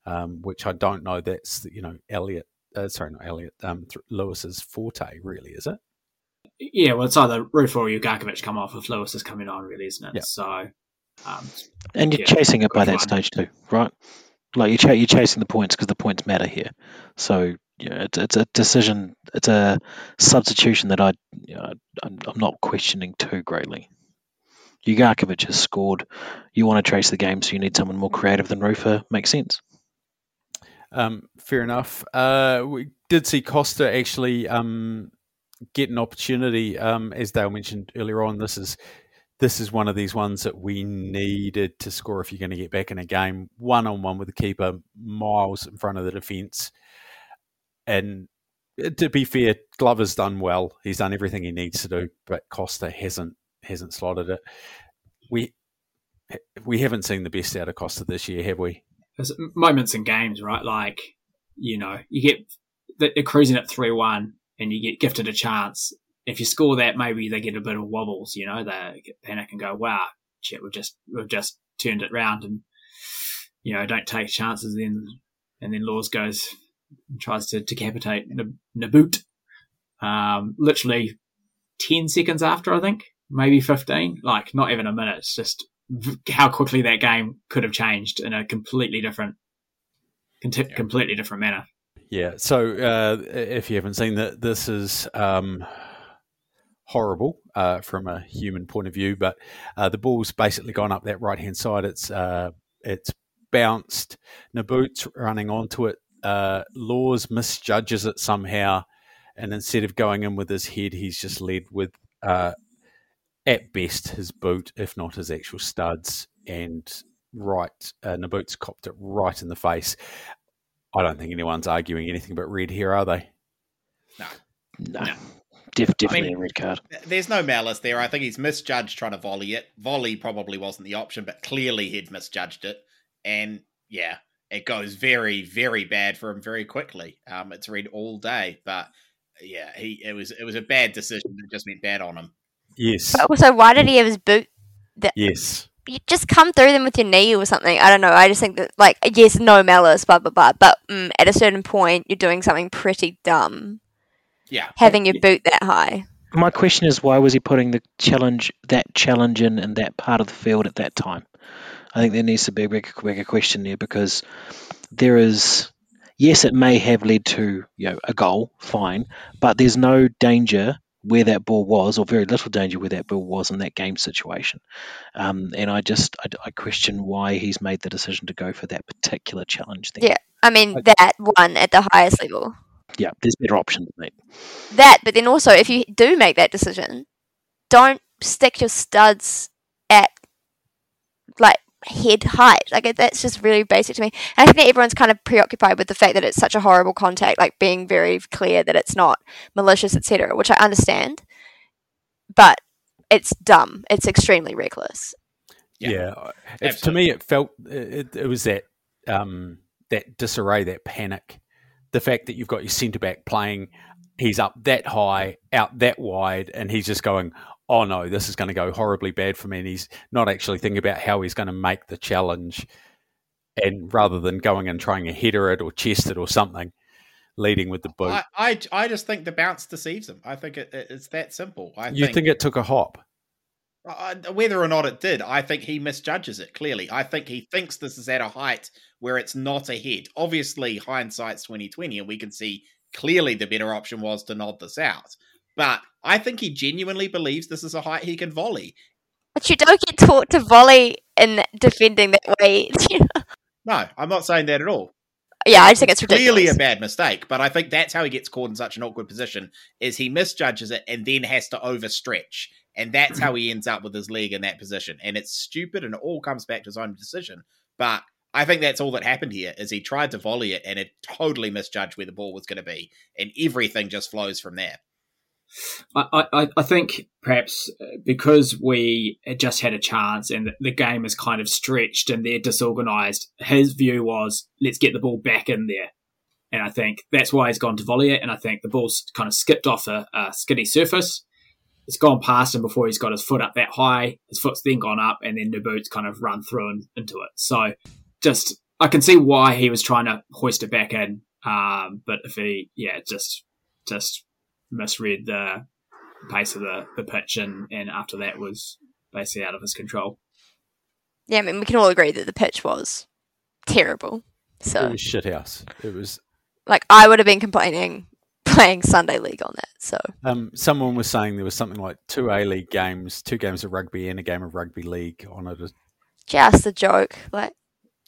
um, which I don't know. That's you know Elliot, uh, sorry, not Elliot, um, th- Lewis's forte, really, is it? Yeah, well, it's either Rufer or Ugarkovic come off if Lewis is coming on, really, isn't it? Yeah. So, Um, And you're Yeah, chasing it by that one. stage too, right? Like you're, ch- you're chasing the points because the points matter here. So yeah, it's, it's a decision, it's a substitution that I, you know, I'm, I'm not questioning too greatly. Ugarkovic has scored. You want to trace the game, so you need someone more creative than Rufer. Makes sense. Um, fair enough. Uh, we did see Kosta actually um, get an opportunity, um, as Dale mentioned earlier on. This is this is one of these ones that we needed to score if you're going to get back in a game, one on one with the keeper, miles in front of the defence. And uh, to be fair, Glover's done well. He's done everything he needs to do, but Kosta hasn't hasn't slotted it. We we haven't seen the best out of Kosta this year, have we? there's moments in games, right? Like, you know, you get they're cruising at three one, and you get gifted a chance. If you score that, maybe they get a bit of wobbles. You know, they get panic and go, "Wow, shit, we've just we've just turned it round," and you know, don't take chances. Then and then Laws goes and tries to decapitate Nab- Nabbout. Um, literally ten seconds after, I think, maybe fifteen. Like, not even a minute. It's just how quickly that game could have changed in a completely different, conti- completely different manner. Yeah. So uh, if you haven't seen that, this is um, horrible uh, from a human point of view. But uh, the ball's basically gone up that right hand side. It's uh, it's bounced. Nabbout's running onto it. Uh, Laws misjudges it somehow, and instead of going in with his head, he's just led with uh, at best his boot, if not his actual studs, and right. Uh, Nabbout's copped it right in the face. I don't think anyone's arguing anything but red here, are they? No, No. Def- definitely mean- a red card. There's no malice there. I think he's misjudged trying to volley it. Volley probably wasn't the option, but clearly he'd misjudged it. And yeah, it goes very, very bad for him very quickly. Um, it's read all day, but yeah, he it was it was a bad decision. It just went bad on him. Yes. But so why did he have his boot? Yes. You just come through them with your knee or something. I don't know. I just think that, like, yes, no malice, blah blah blah. But mm, at a certain point, you're doing something pretty dumb, Yeah, having your boot that high. My question is, why was he putting the challenge that challenge in in that part of the field at that time? I think there needs to be a bigger, bigger question there because there is, yes, it may have led to you know a goal, fine, but there's no danger where that ball was, or very little danger where that ball was in that game situation. Um, and I just I, I question why he's made the decision to go for that particular challenge. There. Yeah. I mean, that one at the highest level. yeah, there's better options, mate. That, but then also, if you do make that decision, don't stick your studs at like head height. Like that's just really basic to me. And I think that everyone's kind of preoccupied with the fact that it's such a horrible contact, like being very clear that it's not malicious, etc., which I understand, but it's dumb. It's extremely reckless. Yeah. Yeah. If, to me, it felt it, it was that um, that disarray, that panic, the fact that you've got your centre back playing, he's up that high, out that wide, and he's just going, "Oh no, this is going to go horribly bad for me." And he's not actually thinking about how he's going to make the challenge, and rather than going and trying to header it or chest it or something, leading with the boot. I, I I just think the bounce deceives him. I think it, it- it's that simple. I you think it took a hop? Uh, whether or not it did, I think he misjudges it clearly. I think he thinks this is at a height where it's not a hit. Obviously, hindsight's twenty twenty, and we can see clearly the better option was to nod this out. But I think he genuinely believes this is a height he can volley. But you don't get taught to volley in defending that way. No, I'm not saying that at all. yeah, I just think it's ridiculous. Clearly a bad mistake, but I think that's how he gets caught in such an awkward position is he misjudges it and then has to overstretch. And that's how he ends up with his leg in that position. And it's stupid and it all comes back to his own decision. But I think that's all that happened here is he tried to volley it and it totally misjudged where the ball was going to be. And everything just flows from there. I, I, I think perhaps uh, because we just had a chance and the- game is kind of stretched and they're disorganized, his view was let's get the ball back in there. And I think that's why he's gone to volley it. And I think the ball's kind of skipped off a, a skiddy surface. It's gone past him before he's got his foot up that high. His foot's then gone up and then the boot's kind of run through and into it. So just, I can see why he was trying to hoist it back in. Um, but if he, yeah, just, just misread the pace of the, the pitch and, and after that was basically out of his control. Yeah, I mean, we can all agree that the pitch was terrible. It So, was shit house. It was. like, I would have been complaining playing Sunday League on that. So, Um, someone was saying there was something like two A League games, two games of rugby, and a game of rugby league on it. just a joke. Like,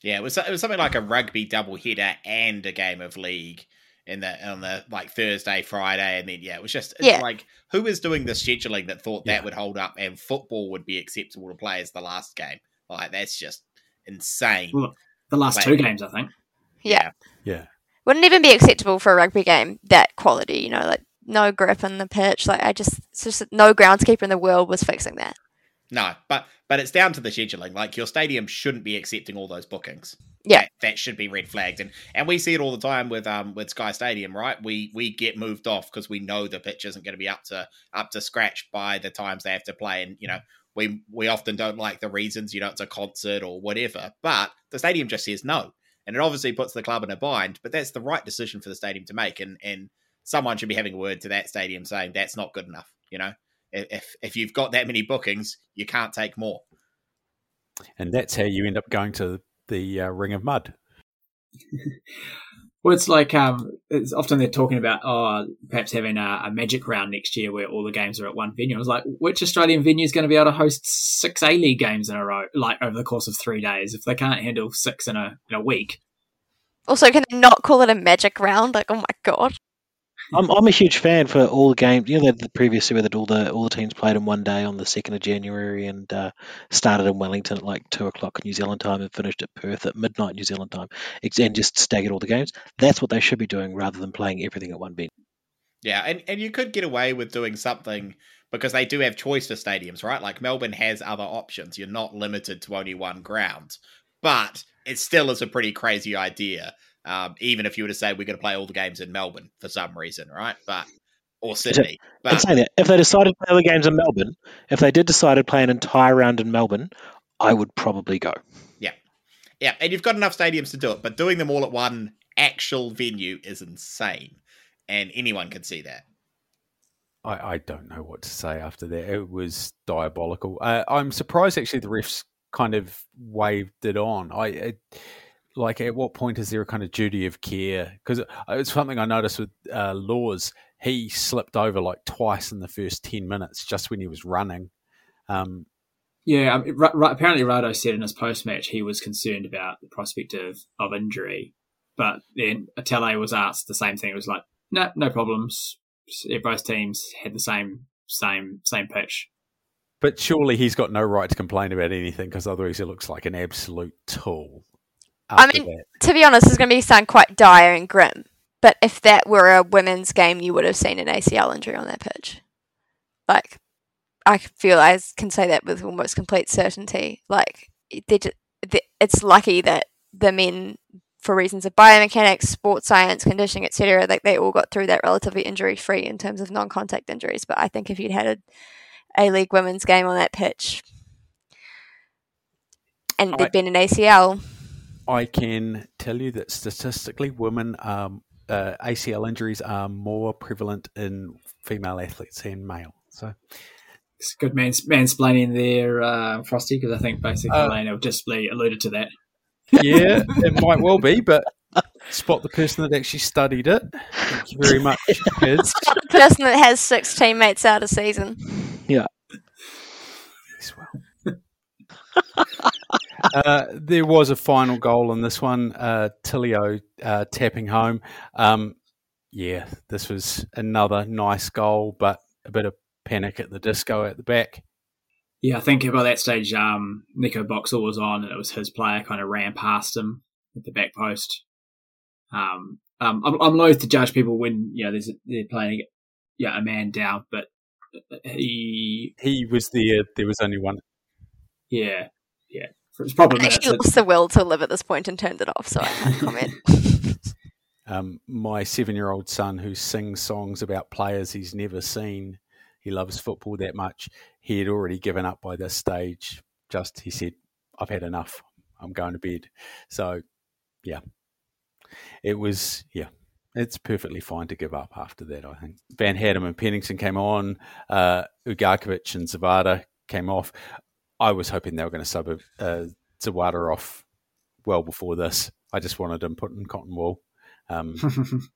Yeah, it was it was something like a rugby double header and a game of league in the on the like Thursday, Friday, and then yeah, it was just it's Yeah. like who was doing the scheduling that thought Yeah. that would hold up and football would be acceptable to play as the last game? Like that's just insane. Well, the last Wait. two games, I think. yeah. Yeah, Wouldn't even be acceptable for a rugby game that quality, you know, like, no grip in the pitch. Like, I just, it's just no groundskeeper in the world was fixing that. No, but but it's down to the scheduling. Like your stadium shouldn't be accepting all those bookings. Yeah. that, that should be red flagged, and and we see it all the time with um with Sky Stadium, right? We we get moved off because we know the pitch isn't going to be up to up to scratch by the times they have to play, and you know we we often don't like the reasons. You know, it's a concert or whatever, but the stadium just says no, and it obviously puts the club in a bind. But that's the right decision for the stadium to make, and and someone should be having a word to that stadium saying that's not good enough. You know, if if you've got that many bookings, you can't take more. and that's how you end up going to the uh, Ring of Mud. Well, it's like um, it's often they're talking about oh, perhaps having a, a magic round next year where all the games are at one venue. I was like, which Australian venue is going to be able to host six A League games in a row, like over the course of three days, if they can't handle six in a in a week? Also, can they not call it a magic round? Like, oh my god. I'm I'm a huge fan for all the games. You know, the, the previous year that all the all the teams played in one day on the second of January and uh, started in Wellington at like two o'clock New Zealand time and finished at Perth at midnight New Zealand time, and just staggered all the games. That's what they should be doing rather than playing everything at one venue. Yeah, and, and you could get away with doing something because they do have choice for stadiums, right? Like Melbourne has other options. You're not limited to only one ground, but it still is a pretty crazy idea. Um, even if you were to say we're going to play all the games in Melbourne for some reason, right? But or Sydney, And but saying that, if they decided to play all the games in Melbourne, if they did decide to play an entire round in Melbourne, I would probably go. Yeah, yeah, and you've got enough stadiums to do it. But doing them all at one actual venue is insane, and anyone can see that. I, I don't know what to say after that. It was diabolical. Uh, I'm surprised actually the refs kind of waved it on. I it, like at what point is there a kind of duty of care? Because it's something I noticed with uh, Laws. He slipped over like twice in the first ten minutes just when he was running. Um, Yeah, mean, Ra- Ra- apparently Rado said in his post match he was concerned about the prospect of, of injury, but then Atele was asked the same thing. It was like, no, no problems. Both teams had the same same same pitch. but surely he's got no right to complain about anything because otherwise he looks like an absolute tool. I mean, that. To be honest, it's going to be sound quite dire and grim. But if that were a women's game, you would have seen an ACL injury on that pitch. Like, I feel I can say that with almost complete certainty. Like, they ju- the- it's lucky that the men, for reasons of biomechanics, sports science, conditioning, etc., like they all got through that relatively injury free in terms of non-contact injuries. But I think if you'd had a A League women's game on that pitch, and there'd been an ACL, I can tell you that statistically, women um, uh, ACL injuries are more prevalent in female athletes than male. So It's good mans- mansplaining there, uh, Frosty, because I think basically Uh, Elena just alluded to that. yeah, it might well be, but spot the person that actually studied it. Thank you very much, kids. the person that has six teammates out a season. Yes, well. Uh, there was a final goal in this one. Uh, Tilio uh, tapping home. Um, yeah, this was another nice goal, but a bit of panic at the disco at the back. Yeah, I think by that stage, um, Nico Boxall was on, and it was his player kind of ran past him at the back post. Um, um, I'm, I'm loath to judge people when you know there's a, they're playing, yeah, a man down, but he, He was there. There was only one. Yeah, yeah, it's probably I actually lost the will to live at this point and turned it off, so I can't comment. Um, my seven-year-old son, who sings songs about players he's never seen, he loves football that much. He had already given up by this stage. Just he said, "I've had enough. I'm going to bed." So, yeah, it was yeah. It's perfectly fine to give up after that. I think Van Haddam and Pennington came on. Uh, Ugarkovic and Zawada came off. I was hoping they were going to sub uh, Zawada off well before this. I just wanted him put in cotton wool. Um,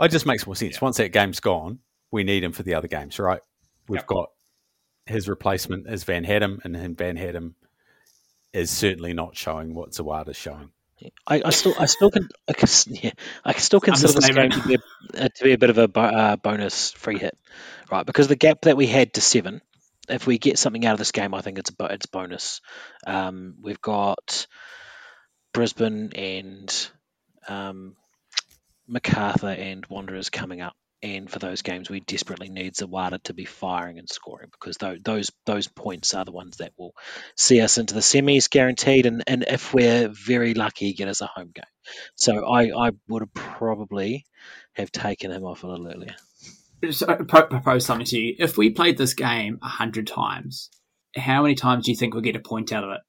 it just makes more sense. Once that game's gone, we need him for the other games, right? We've Yep. got his replacement is Van Haddam, and Van Haddam is certainly not showing what Zawada's showing. I, I still, I still can, I can, yeah, I can still consider this game to be a, uh, to be a bit of a bo- uh, bonus free hit, right? Because the gap that we had to seven, if we get something out of this game, I think it's a it's bonus. Um, we've got Brisbane and um, Macarthur and Wanderers coming up, and for those games, we desperately need Zawada to be firing and scoring because those those those points are the ones that will see us into the semis guaranteed, and, and if we're very lucky, get us a home game. So I, I would probably have taken him off a little earlier. Just, uh, propose something to you. If we played this game a hundred times, how many times do you think we'll get a point out of it?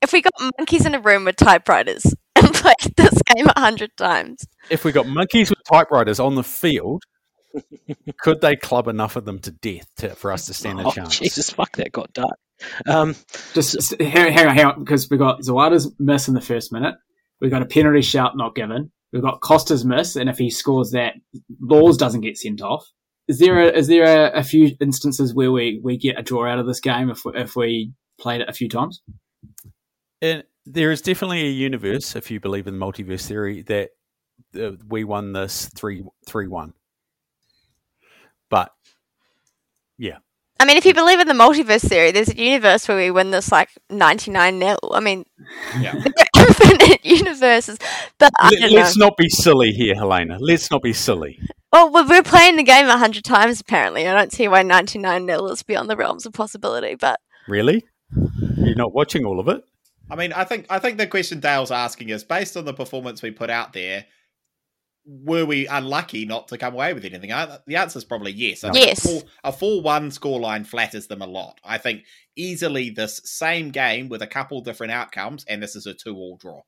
If we got monkeys in a room with typewriters and played this game a hundred times, If we got monkeys with typewriters on the field, could they club enough of them to death to, for us to stand a Oh, chance? Jesus, fuck, that got dark. Um, Just s- hang, hang on, hang on, because we got Zawada's miss in the first minute. We've got a penalty shout not given. We've got Kosta's miss, and if he scores that, Laws doesn't get sent off. Is there a, is there a, a few instances where we, we get a draw out of this game if we, if we played it a few times? And there is definitely a universe, if you believe in the multiverse theory, that uh, we won this 3 3 1. But yeah. I mean, if you believe in the multiverse theory, there's a universe where we win this like 99 nil. I mean, Yeah. there are infinite universes, but I let, don't know. us not be silly here, Helena. Let's not be silly. Well, we- we're playing the game a hundred times apparently. I don't see why 99 nil is beyond the realms of possibility, but Really? You're not watching all of it? I mean, I think I think the question Dale's asking is based on the performance we put out there. Were we unlucky not to come away with anything? I, the answer is probably yes. I Yes. A four- a four-one scoreline flatters them a lot. I think easily this same game with a couple different outcomes, and this is a two-all draw.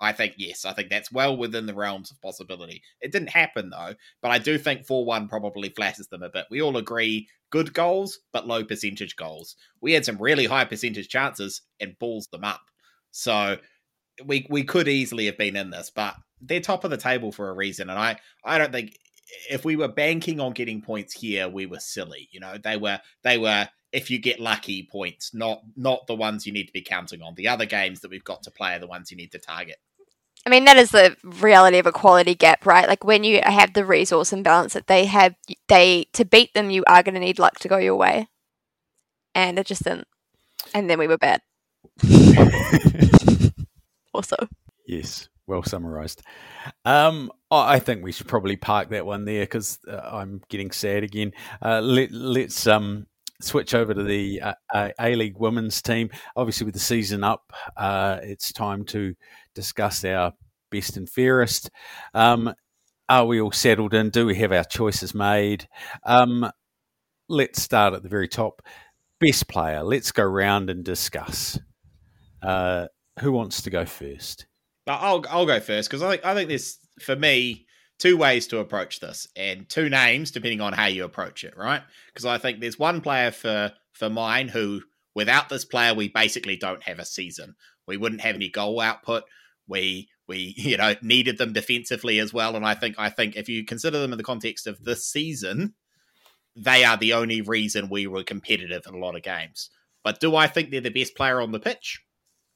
I think yes. I think that's well within the realms of possibility. It didn't happen though, but I do think four-one probably flatters them a bit. We all agree good goals, but low percentage goals. We had some really high percentage chances and balls them up. So we we could easily have been in this, but they're top of the table for a reason. And I I don't think if we were banking on getting points here, we were silly. You know, they were they were if you get lucky points, not not the ones you need to be counting on. The other games that we've got to play are the ones you need to target. I mean that is the reality of a quality gap, right? Like when you have the resource imbalance that they have, they to beat them, you are going to need luck to go your way, and it just didn't. And then we were bad. also, Yes, well summarised. Um, I I think we should probably park that one there because uh, I'm getting sad again. Uh, let, let's um, switch over to the uh, A League women's team. Obviously, with the season up, uh, it's time to discuss our best and fairest. Um, are we all settled in? Do we have our choices made? Um, let's start at the very top. Best player. Let's go round and discuss. Uh, who wants to go first? I'll I'll go first because I think I think there's for me two ways to approach this and two names depending on how you approach it, right? Because I think there's one player for for mine who without this player we basically don't have a season. We wouldn't have any goal output. We we you know needed them defensively as well, and I think I think if you consider them in the context of this season, they are the only reason we were competitive in a lot of games. But do I think they're the best player on the pitch?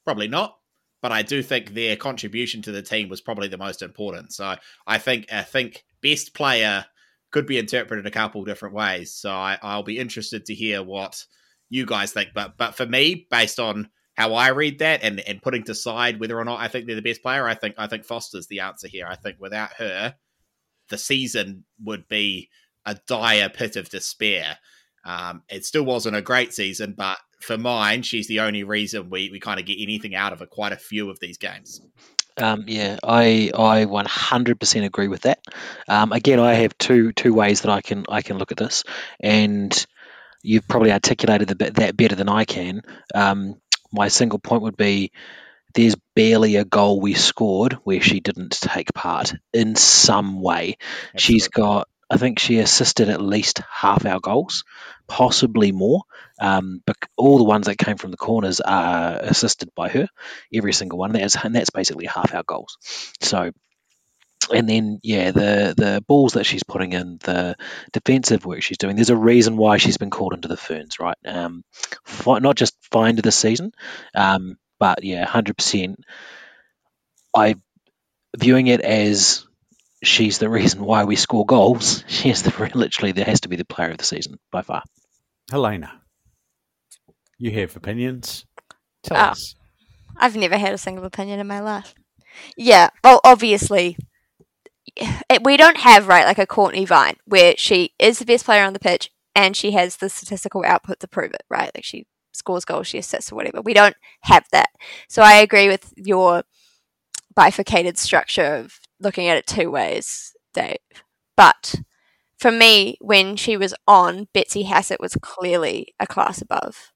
Probably not but I do think their contribution to the team was probably the most important. So I think I think best player could be interpreted a couple different ways. So I, I'll be interested to hear what you guys think. But but for me, based on how I read that and, and putting to side whether or not I think they're the best player, I think I think Foster's the answer here. I think without her, the season would be a dire pit of despair. Um, it still wasn't a great season, but for mine, she's the only reason we, we kind of get anything out of her quite a few of these games. Um, yeah, I I 100% agree with that. Um, again, I have two two ways that I can I can look at this, and you've probably articulated the, that better than I can. Um, my single point would be there's barely a goal we scored where she didn't take part in some way. She's got I think she assisted at least half our goals, possibly more. Um, but all the ones that came from the corners are assisted by her, every single one. That's and that's basically half our goals. So and then yeah, the the balls that she's putting in, the defensive work she's doing. There's a reason why she's been called into the ferns, right? Um, fi- not just find this season, um, but yeah, hundred percent. I viewing it as she's the reason why we score goals. She is the literally there has to be the player of the season by far. Helena, you have opinions. Tell Oh. us. I've never had a single opinion in my life. Yeah, well, obviously, it, we don't have right like a Courtney Vine where she is the best player on the pitch and she has the statistical output to prove it. Right, like she scores goals, she assists or whatever. We don't have that. So I agree with your bifurcated structure of looking at it two ways, Dave. But for me, when she was on, Betsy Hassett was clearly a class above.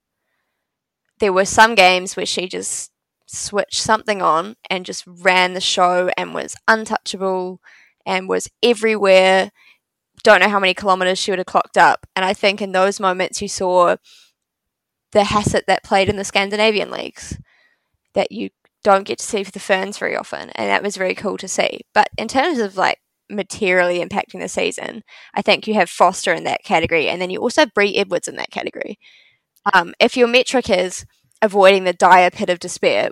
There were some games where she just switched something on and just ran the show and was untouchable and was everywhere. Don't know how many kilometers she would have clocked up. And I think in those moments you saw the Hassett that played in the Scandinavian leagues that you don't get to see for the Ferns very often. And that was very cool to see. But in terms of like materially impacting the season, I think you have Foster in that category. And then you also have Brie Edwards in that category. Um, if your metric is avoiding the dire pit of despair,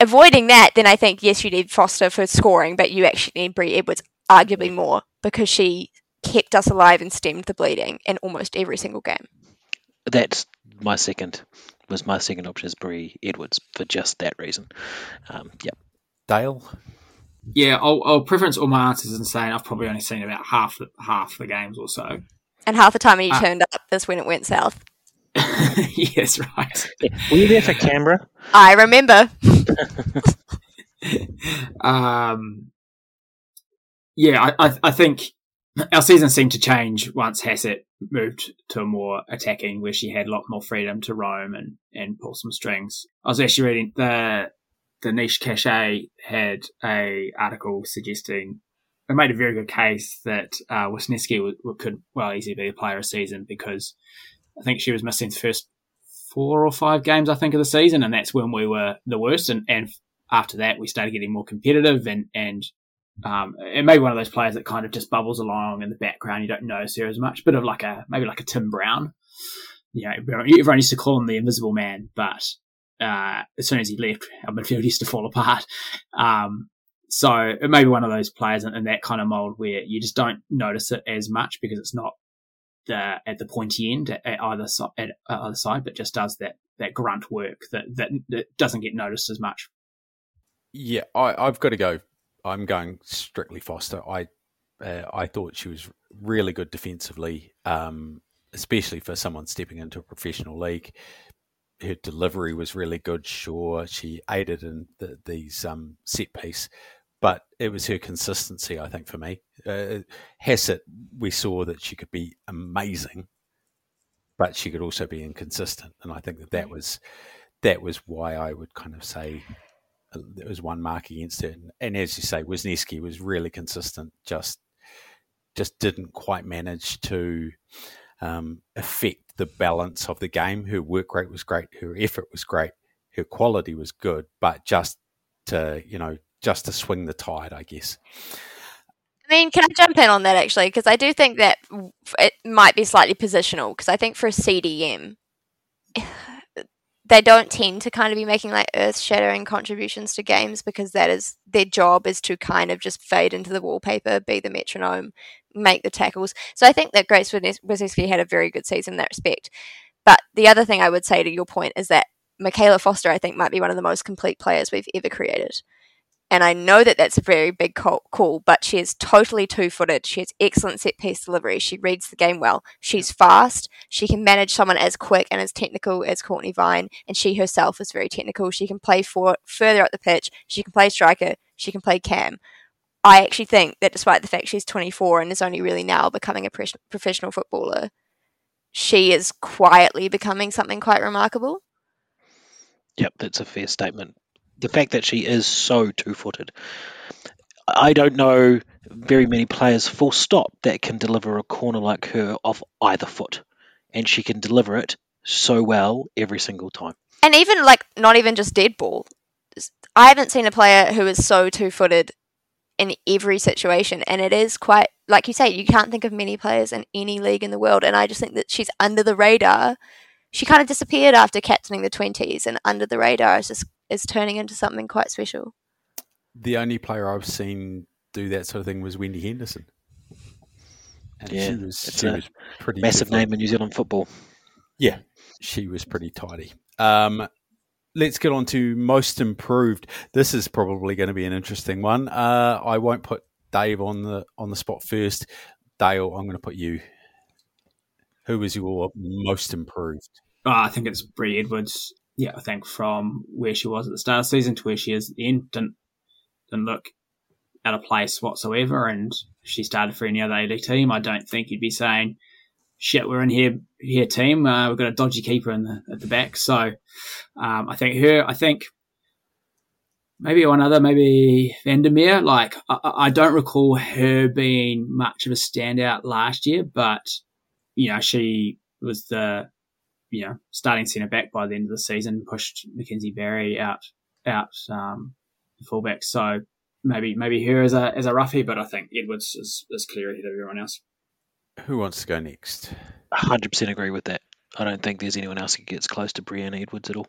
avoiding that, then I think yes, you need Foster for scoring, but you actually need Brie Edwards arguably more because she kept us alive and stemmed the bleeding in almost every single game. That's my second was my second option is Brie Edwards for just that reason. Um, yep. Dale? Yeah, I'll, I'll preference all my answers and saying I've probably only seen about half the, half the games or so. And half the time when you Ah. turned up that's when it went south. yes, right. Were you there for Canberra? I remember. um, yeah, I, I, I think our season seemed to change once Hassett moved to more attacking, where she had a lot more freedom to roam and, and pull some strings. I was actually reading the the niche cachet had a article suggesting it made a very good case that uh, Wisniewski w- could well easily be a player of season because I think she was missing the first four or five games I think of the season, and that's when we were the worst. And, and after that, we started getting more competitive, and and um, it may be one of those players that kind of just bubbles along in the background. You don't notice her as much, bit of like a maybe like a Tim Brown. You know, everyone used to call him the Invisible Man, but uh, as soon as he left, our midfield used to fall apart. Um, so it may be one of those players in, in that kind of mold where you just don't notice it as much because it's not the at the pointy end at, at either side, at either side, but just does that that grunt work that that, that doesn't get noticed as much. Yeah, I, I've got to go. I'm going strictly Foster. I uh, I thought she was really good defensively, um, especially for someone stepping into a professional league. Her delivery was really good. Sure, she aided in the, these um, set piece, but it was her consistency. I think for me, uh, Hassett, we saw that she could be amazing, but she could also be inconsistent, and I think that that was that was why I would kind of say there was one mark against it. And, as you say, Wisniewski was really consistent. Just just didn't quite manage to um, affect the balance of the game. Her work rate was great. Her effort was great. Her quality was good, but just to you know just to swing the tide, I guess. I mean, can I jump in on that actually? Because I do think that it might be slightly positional. Because I think for a CDM, they don't tend to kind of be making like earth shattering contributions to games because that is their job is to kind of just fade into the wallpaper, be the metronome, make the tackles. So I think that Grace Wisniewski had a very good season in that respect. But the other thing I would say to your point is that Michaela Foster, I think, might be one of the most complete players we've ever created. And I know that that's a very big call, but she is totally two footed. She has excellent set piece delivery. She reads the game well. She's fast. She can manage someone as quick and as technical as Courtney Vine. And she herself is very technical. She can play for further up the pitch. She can play striker. She can play cam. I actually think that despite the fact she's 24 and is only really now becoming a pre- professional footballer, she is quietly becoming something quite remarkable. Yep, that's a fair statement. The fact that she is so two footed, I don't know very many players, full stop, that can deliver a corner like her off either foot, and she can deliver it so well every single time. And even like not even just dead ball. I haven't seen a player who is so two footed in every situation, and it is quite like you say. You can't think of many players in any league in the world, and I just think that she's under the radar. She kind of disappeared after captaining the twenties, and under the radar is just is turning into something quite special. The only player I've seen do that sort of thing was Wendy Henderson. And Yeah, she was, it's she a was pretty Massive different. name in New Zealand football. Yeah, she was pretty tidy. Um, let's get on to most improved. This is probably going to be an interesting one. Uh, I won't put Dave on the on the spot first. Dale, I'm going to put you. Who was your most improved? Oh, I think it's Brie Edwards. Yeah, I think from where she was at the start of the season to where she is at the end, didn't, didn't look out of place whatsoever. And she started for any other A League team, I don't think you'd be saying, shit, we're in here, here team. Uh, we've got a dodgy keeper in the, at the back. So um, I think her, I think maybe one other, maybe Vandermeer. Like, I, I don't recall her being much of a standout last year, but, you know, she was the you know, starting centre back by the end of the season, pushed Mackenzie Barry out out um, fullback. So maybe maybe her as a as a roughie, but I think Edwards is, is clear ahead of everyone else. Who wants to go next? 100% agree with that. I don't think there's anyone else who gets close to Brianna Edwards at all.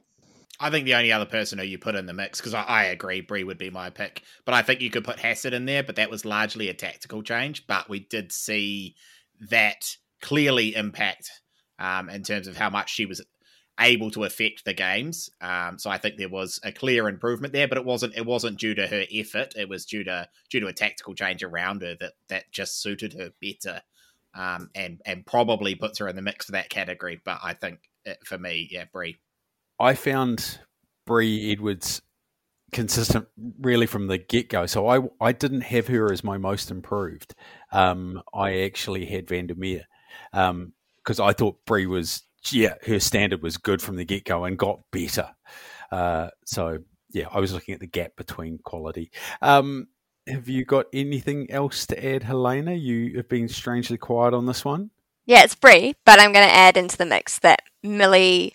I think the only other person who you put in the mix, because I, I agree, Brie would be my pick, but I think you could put Hassett in there, but that was largely a tactical change. But we did see that clearly impact um, in terms of how much she was able to affect the games. Um, so I think there was a clear improvement there, but it wasn't it wasn't due to her effort. It was due to due to a tactical change around her that that just suited her better, um, and and probably puts her in the mix for that category. But I think it, for me, yeah, Brie. I found Brie Edwards consistent really from the get go. So I I didn't have her as my most improved. Um, I actually had Vandermeer because I thought Brie was yeah her standard was good from the get go and got better. Uh, so yeah, I was looking at the gap between quality. Um, have you got anything else to add, Helena? You have been strangely quiet on this one. Yeah, it's Brie, but I'm going to add into the mix that Millie,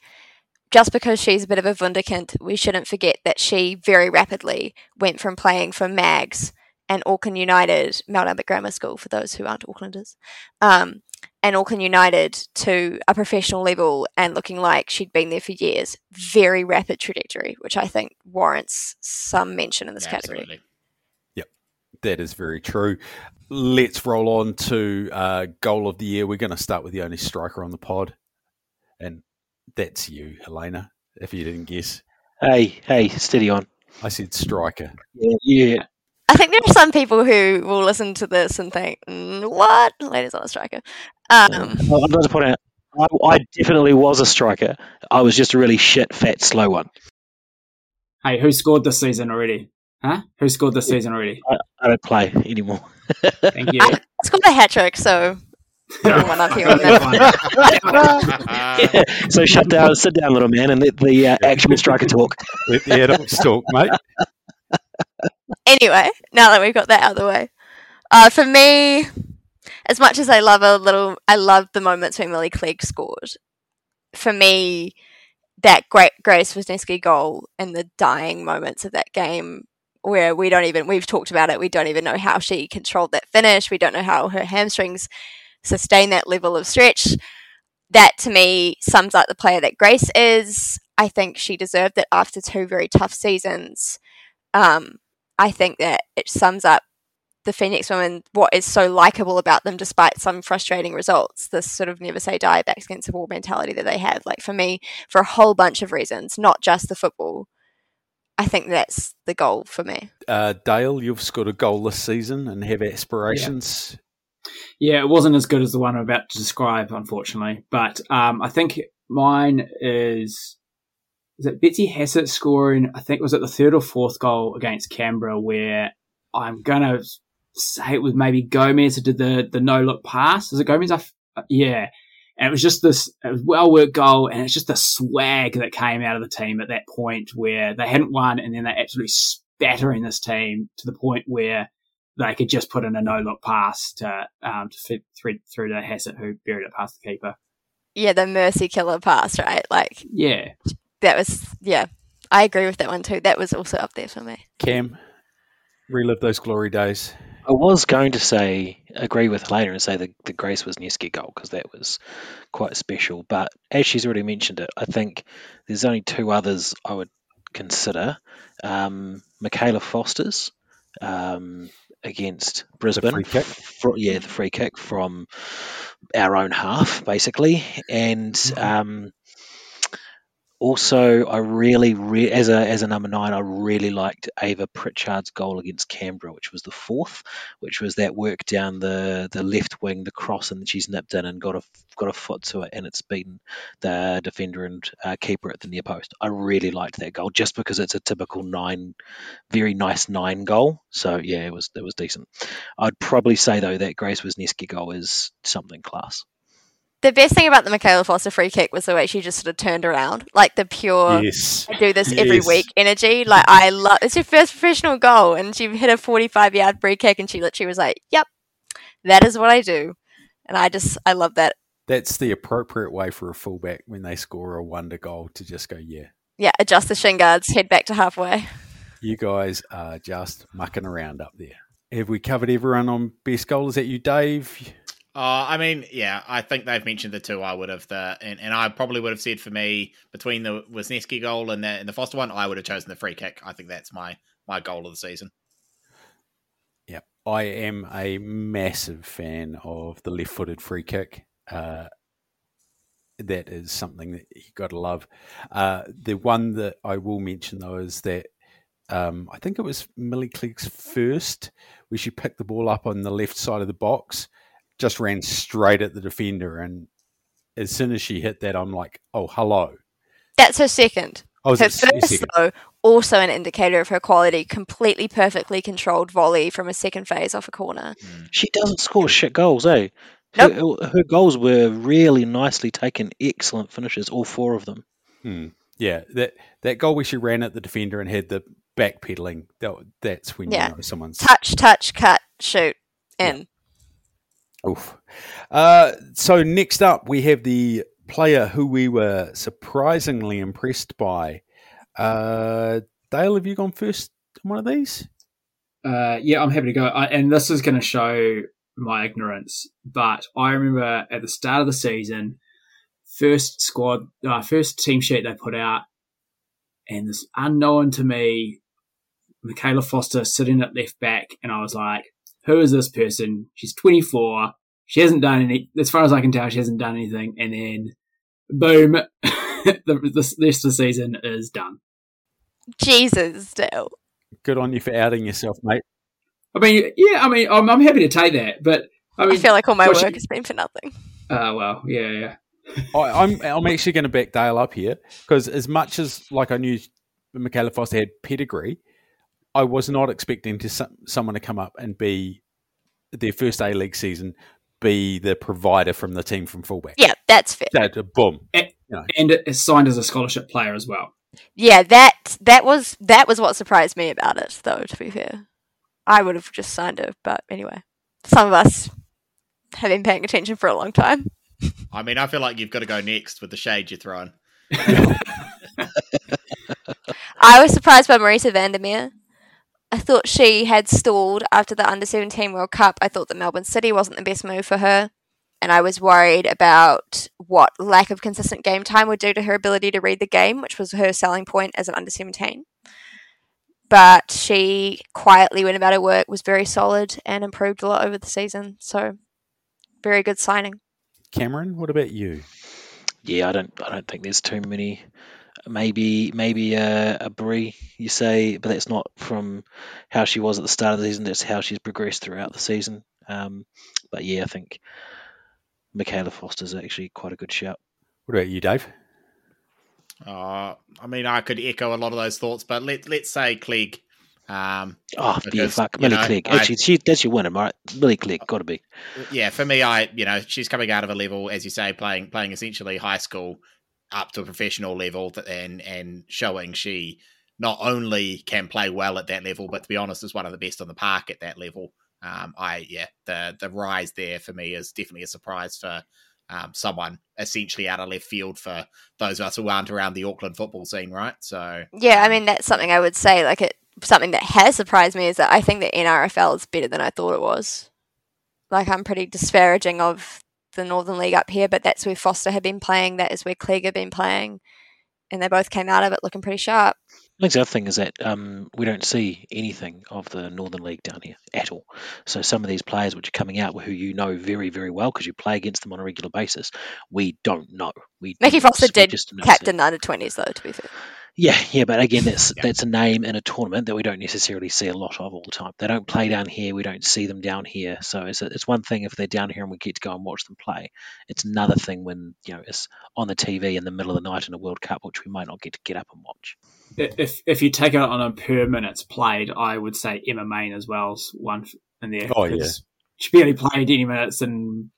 just because she's a bit of a wunderkind, we shouldn't forget that she very rapidly went from playing for Mags and Auckland United, Mount Albert Grammar School, for those who aren't Aucklanders, um, and Auckland United to a professional level and looking like she'd been there for years. Very rapid trajectory, which I think warrants some mention in this category. Absolutely. That is very true. Let's roll on to uh, goal of the year. We're going to start with the only striker on the pod, and that's you, Helena. If you didn't guess, Hey, hey, steady on. I said striker. Yeah, yeah. I think there are some people who will listen to this and think, mm, "What? Ladies on a striker." Um, Well, I'd like to point out, I, I definitely was a striker. I was just a really shit, fat, slow one. Hey, who scored this season already? Huh? Who scored this season already? I, I don't play anymore. Thank you. I scored a hat trick, so everyone up here on that. Yeah, so shut down, sit down, little man, and let the uh, actual striker talk. Let the adults talk, mate. Anyway, now that we've got that out of the way, uh, for me, as much as I love a little, I love the moments when Millie Clegg scored. For me, that great Grace Wisniewski goal and the dying moments of that game where we don't even we've talked about it we don't even know how she controlled that finish we don't know how her hamstrings sustain that level of stretch. That to me sums up the player that grace is. I think she deserved it after two very tough seasons. Um, i think that it sums up the phoenix women what is so likable about them despite some frustrating results this sort of never say die backs against the wall mentality that they have like for me for a whole bunch of reasons not just the football I think that's the goal for me. Uh, Dale, you've scored a goal this season and have aspirations. Yeah, it wasn't as good as the one I'm about to describe, unfortunately. But um, I think mine is is it Betsy Hassett scoring? I think was it the third or fourth goal against Canberra, where I'm gonna say it was maybe Gomez who did the the no look pass. Is it Gomez? I f- yeah. And it was just this well worked goal, and it's just the swag that came out of the team at that point where they hadn't won, and then they're absolutely spattering this team to the point where they could just put in a no look pass to um, to fit through, through to Hassett, who buried it past the keeper. Yeah, the mercy killer pass, right? Like Yeah, that was yeah. I agree with that one too. That was also up there for me. Cam, relive those glory days. I was going to say agree with Helena and say the, the Grace Wisniewski goal because that was quite special. But as she's already mentioned it, I think there's only two others I would consider. Um, Michaela Foster's um, against Brisbane. free kick? Fro- yeah, the free kick from our own half, basically. And um, also, I really, re- as a as a number nine, I really liked Ava Pritchard's goal against Canberra, which was the fourth, which was that work down the, the left wing, the cross, and she's nipped in and got a got a foot to it, and it's beaten the defender and uh, keeper at the near post. I really liked that goal just because it's a typical nine, very nice nine goal. So yeah, it was it was decent. I'd probably say though that Grace Wisniewski goal is something class. The best thing about the Michaela Foster free kick was the way she just sort of turned around, like the pure yes. I do this every Yes. week energy. Like I love it's her first professional goal, and she hit a forty-five yard free kick, and she literally was like, "Yep, that is what I do," and I just I love that. That's the appropriate way for a fullback when they score a wonder goal to just go, yeah, Yeah, adjust the shin guards, head back to halfway. you guys are just mucking around up there. Have we covered everyone on best goal? Is that you, Dave? Uh, I mean, yeah, I think they've mentioned the two I would have the and, and I probably would have said for me between the Wisniewski goal and the and the Foster one, I would have chosen the free kick. I think that's my my goal of the season. Yeah, I am a massive fan of the left-footed free kick. Uh, that is something that you got to love. Uh, the one that I will mention though is that um, I think it was Millie Clegg's first, where she picked the ball up on the left side of the box, just ran straight at the defender, and as soon as she hit that, I'm like, oh, hello. That's her second. Oh, her it s- your first, second? though, also an indicator of her quality. Completely perfectly controlled volley from a second phase off a corner. She doesn't score shit goals, eh? Her, her goals were really nicely taken, excellent finishes, all four of them. Hmm. Yeah, that that goal where she ran at the defender and had the backpedaling. That, that's when Yeah. you know someone's Touch, touch, cut, shoot, in. Oof. Uh, so next up, we have the player who we were surprisingly impressed by. Uh, Dale, have you gone first on one of these? Uh, yeah, I'm happy to go. I, and this is going to show my ignorance, but I remember at the start of the season, first squad, uh, first team sheet they put out, and this unknown to me, Michaela Foster sitting at left back, and I was like, "Who is this person? She's 24. She hasn't done any, as far as I can tell, she hasn't done anything." And then, boom, the, the rest of the season is done. Jesus, Dale. Good on you for outing yourself, mate. I mean, yeah, I mean, I'm, I'm happy to take that, but I I, feel like all my what she- work has been for nothing. Uh, well, yeah, yeah. I, I'm I'm actually going to back Dale up here because as much as like I knew Michaela Foster had pedigree, I was not expecting to some, someone to come up and be their first A League season, be the provider from the team from fullback. Yeah, that's fair. That boom. And it's signed as a scholarship player as well. Yeah, that that was that was what surprised me about it, though. To be fair, I would have just signed it, but anyway, some of us have been paying attention for a long time. I mean, I feel like you've got to go next with the shade you're throwing. I was surprised by Marisa van der Meer. I thought she had stalled after the Under 17 World Cup. I thought that Melbourne City wasn't the best move for her. And I was worried about what lack of consistent game time would do to her ability to read the game, which was her selling point as an Under 17. But she quietly went about her work, was very solid, and improved a lot over the season. So, very good signing. Cameron, what about you? Yeah, I don't. I don't think there's too many. Maybe, maybe uh, a Brie, you say, but that's not from how she was at the start of the season. That's how she's progressed throughout the season. Um, but yeah, I think Michaela Foster's actually quite a good shout. What about you, Dave? Uh, I mean, I could echo a lot of those thoughts, but let let's say Clegg. Um, Oh, yeah, Because, fuck, Millie know, Clegg. I- Actually, she, that's your winner, right? Millie Clegg, got to be. yeah, for me, I you know she's coming out of a level, as you say, playing playing essentially high school up to a professional level, and and showing she not only can play well at that level, but to be honest, is one of the best on the park at that level. um, I yeah the the rise there for me is definitely a surprise for um, someone essentially out of left field for those of us who aren't around the Auckland football scene, right? So Yeah, I mean that's something I would say. Like it, something that has surprised me is that I think the NRFL is better than I thought it was. Like I'm pretty disparaging of the Northern League up here, but that's where Foster had been playing. That is where Clegg had been playing, and they both came out of it looking pretty sharp. I think the other thing is that um, we don't see anything of the Northern League down here at all. So some of these players which are coming out, who you know very, very well because you play against them on a regular basis, we don't know. We Mickey Foster did just don't see. captain the under twenties though. To be fair, Yeah, yeah, but again, that's Yeah. that's a name in a tournament that we don't necessarily see a lot of all the time. They don't play down here. We don't see them down here. So it's it's one thing if they're down here and we get to go and watch them play. It's another thing when you know it's on the TV in the middle of the night in a World Cup, which we might not get to get up and watch. If if you take it on a per minutes played, I would say Emma Main as well is one in there. Oh, yeah. 'cause She barely played any minutes and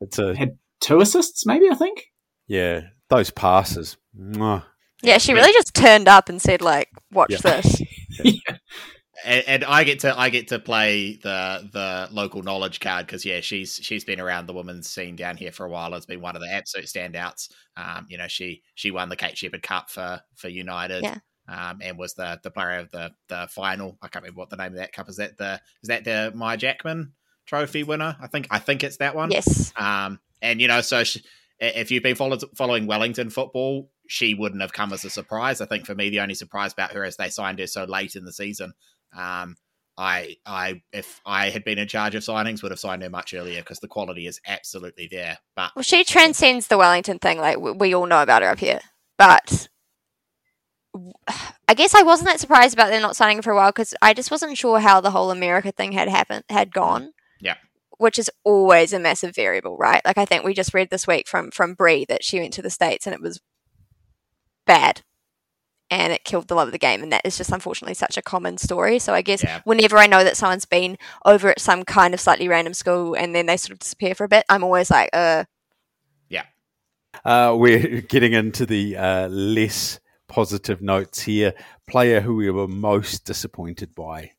It's a had two assists, maybe I think. yeah. Those passes. Mwah. Yeah, she really just turned up and said like, "Watch Yeah. this." and, and I get to I get to play the the local knowledge card because yeah, she's she's been around the women's scene down here for a while. Has been one of the absolute standouts. Um, you know, she she won the Kate Sheppard Cup for for United. Yeah. Um, and was the the player of the the final. I can't remember what the name of that cup is. That the is that the Maia Jackman Trophy winner? I think I think it's that one. Yes, Um, and you know, so she, if you've been follow, following Wellington football, she wouldn't have come as a surprise. I think for me, the only surprise about her is they signed her so late in the season. Um, I, I, if I had been in charge of signings, would have signed her much earlier because the quality is absolutely there. But well, she transcends the Wellington thing. Like we, we all know about her up here, but. I guess I wasn't that surprised about them not signing for a while because I just wasn't sure how the whole America thing had happened had gone. Yeah. which is always a massive variable, right? Like I think we just read this week from from Brie that she went to the states and it was bad, and it killed the love of the game, and that is just unfortunately such a common story. So I guess Yeah. whenever I know that someone's been over at some kind of slightly random school and then they sort of disappear for a bit, I'm always like, uh, Yeah. Uh, we're getting into the uh, less positive notes here. Player who we were most disappointed by.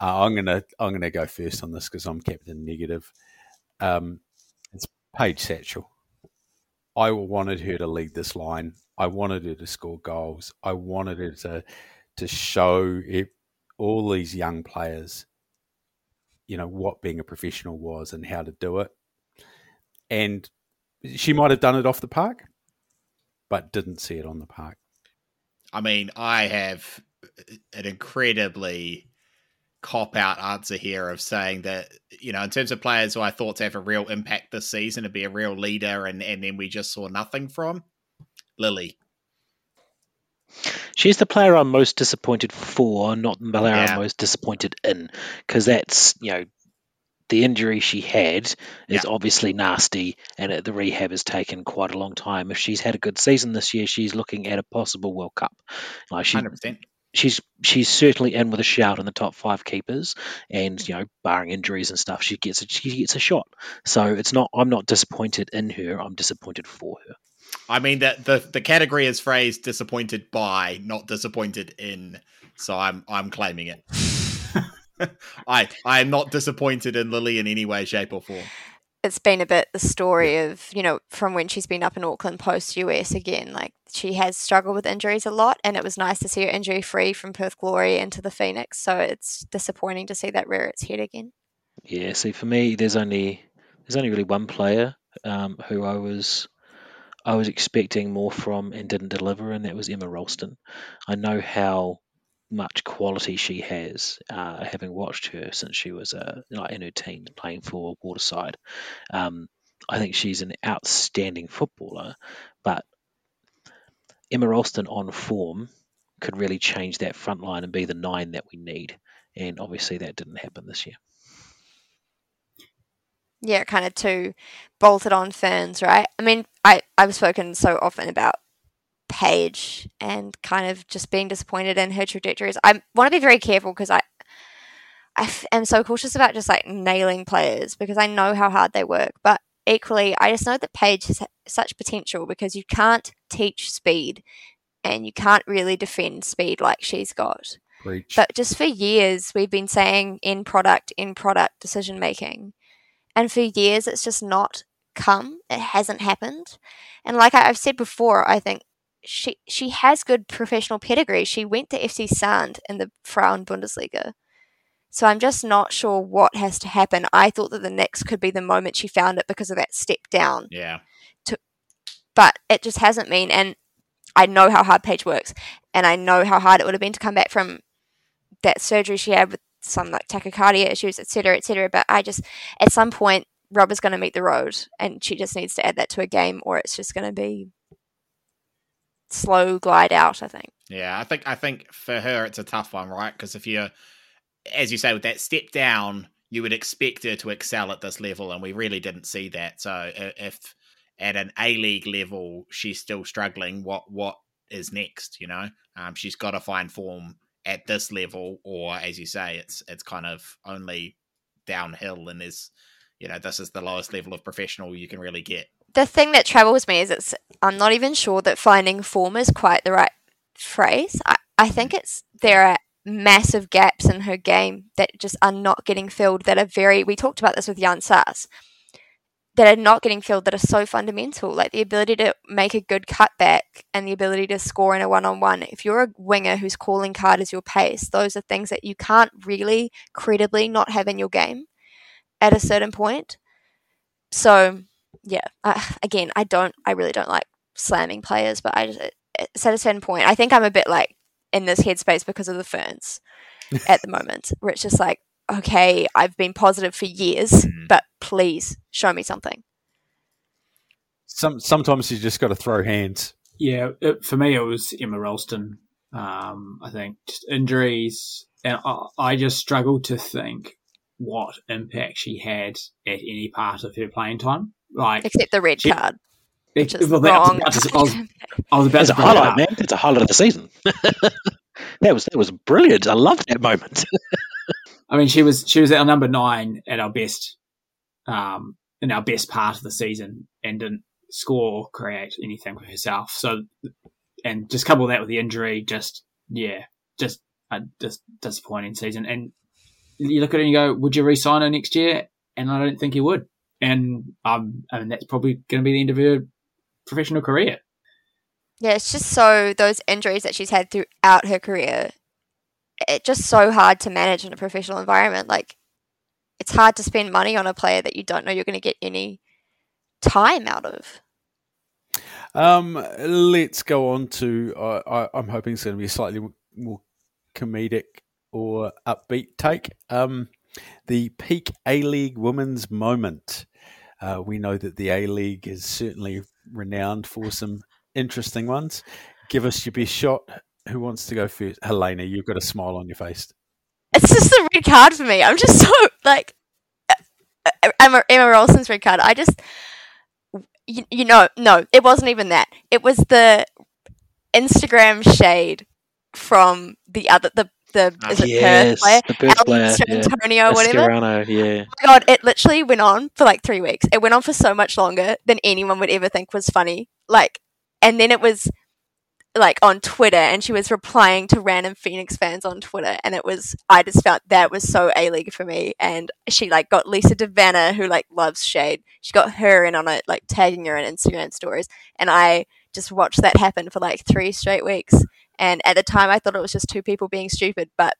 Uh, I'm gonna I'm gonna go first on this because I'm Captain Negative. Um, it's Paige Satchell. I wanted her to lead this line. I wanted her to score goals. I wanted her to to show it, all these young players, you know, what being a professional was and how to do it. And she might have done it off the park, but didn't see it on the park. I mean, I have an incredibly cop out answer here of saying that, you know, in terms of players who I thought to have a real impact this season, to be a real leader, and, and then we just saw nothing from Lily. She's the player I'm most disappointed for, not the player Yeah. I'm most disappointed in, because that's you know the injury she had is Yeah. obviously nasty, and the rehab has taken quite a long time. If she's had a good season this year, she's looking at a possible World Cup. Like she, 100%. She's she's certainly in with a shout in the top five keepers, and you know, barring injuries and stuff, she gets a, she gets a shot. So it's not I'm not disappointed in her. I'm disappointed for her. I mean, that the, the category is phrased disappointed by, not disappointed in. So I'm I'm claiming it. I I am not disappointed in Lily in any way, shape, or form. It's been a bit the story of you know from when she's been up in Auckland post US again. Like she has struggled with injuries a lot, and it was nice to see her injury free from Perth Glory into the Phoenix. So it's disappointing to see that rear its head again. Yeah, see, for me, there's only there's only really one player um, who I was I was expecting more from and didn't deliver, and that was Emma Rolston. I know how much quality she has, uh, having watched her since she was uh, like in her teens playing for Waterside. Um, I think she's an outstanding footballer, but Emma Rolston on form could really change that front line and be the nine that we need. And obviously, that didn't happen this year. yeah, kind of two bolted on ferns, right? I mean, I, I've spoken so often about Paige and kind of just being disappointed in her trajectories. I want to be very careful because I, I f- am so cautious about just like nailing players because I know how hard they work. But equally, I just know that Paige has such potential because you can't teach speed and you can't really defend speed like she's got. Preach. But just for years, we've been saying in product, in product decision making. And for years, it's just not come. It hasn't happened. And like I've said before, I think she she has good professional pedigree. She went to SC Sand in the Frauen Bundesliga. So I'm just not sure what has to happen. I thought that the next could be the moment she found it because of that step down Yeah. but it just hasn't been. And I know how hard Paige works, and I know how hard it would have been to come back from that surgery she had with some like tachycardia issues, etc., etc. But I just, at some point, rubber's going to meet the road, and she just needs to add that to a game, or it's just going to be slow glide out. I think. Yeah, I think I think for her it's a tough one, right? Because if you're, as you say, with that step down, you would expect her to excel at this level, and we really didn't see that. So if at an A League level she's still struggling, what what is next? You know, um, she's got to find form at this level, or as you say, it's it's kind of only downhill, and is you know this is the lowest level of professional you can really get. The thing that troubles me is it's I'm not even sure that finding form is quite the right phrase. I, I think it's there are massive gaps in her game that just are not getting filled that are very we talked about this with Yan Sasse that are not getting filled that are so fundamental like the ability to make a good cutback and the ability to score in a one-on-one if you're a winger whose calling card is your pace those are things that you can't really credibly not have in your game at a certain point so yeah uh, again i don't i really don't like slamming players but i just it's at a certain point i think i'm a bit like in this headspace because of the ferns at the moment where it's just like okay i've been positive for years Mhm. but please show me something Some sometimes you just got to throw hands. Yeah, it, for me, it was Emma Rolston. Um, I think just injuries, and I, I just struggled to think what impact she had at any part of her playing time. Like, except the red She- card which is well, that- I was wrong about to- I was, I was about That's to a bring it highlight, up. man. That's a highlight of the season. that was that was brilliant. I loved that moment. I mean, she was she was our number nine at our best, um, in our best part of the season, and didn't score or create anything for herself. So, and just couple that with the injury, just yeah, just a just disappointing season. And you look at it and you go, would you re-sign her next year? And I don't think you would. And um, I mean, that's probably going to be the end of her professional career. Yeah, it's just so those injuries that she's had throughout her career, it's just so hard to manage in a professional environment. Like, it's hard to spend money on a player that you don't know you're going to get any time out of. Um, let's go on to. Uh, I, I'm hoping it's going to be a slightly more comedic or upbeat take. Um, the peak A League women's moment. Uh, we know that the A League is certainly renowned for some interesting ones. Give us your best shot. Who wants to go first? Helena, you've got a smile on your face. It's just the red card for me. I'm just so like Emma, Emma Rolston's red card. I just you, you know no, it wasn't even that. It was the Instagram shade from the other the the Ah, is it yes, Perth player the Perth player, yeah. Antonio whatever. Mascherano, yeah. Oh god, it literally went on for like three weeks. It went on for so much longer than anyone would ever think was funny. Like, and then it was like on Twitter, and she was replying to random Phoenix fans on Twitter, and it was I just felt that was so a league for me. And she like got Lisa De Vanna, who like loves shade. She got her in on it, like tagging her in Instagram stories, and I just watched that happen for like three straight weeks. And at the time, I thought it was just two people being stupid, but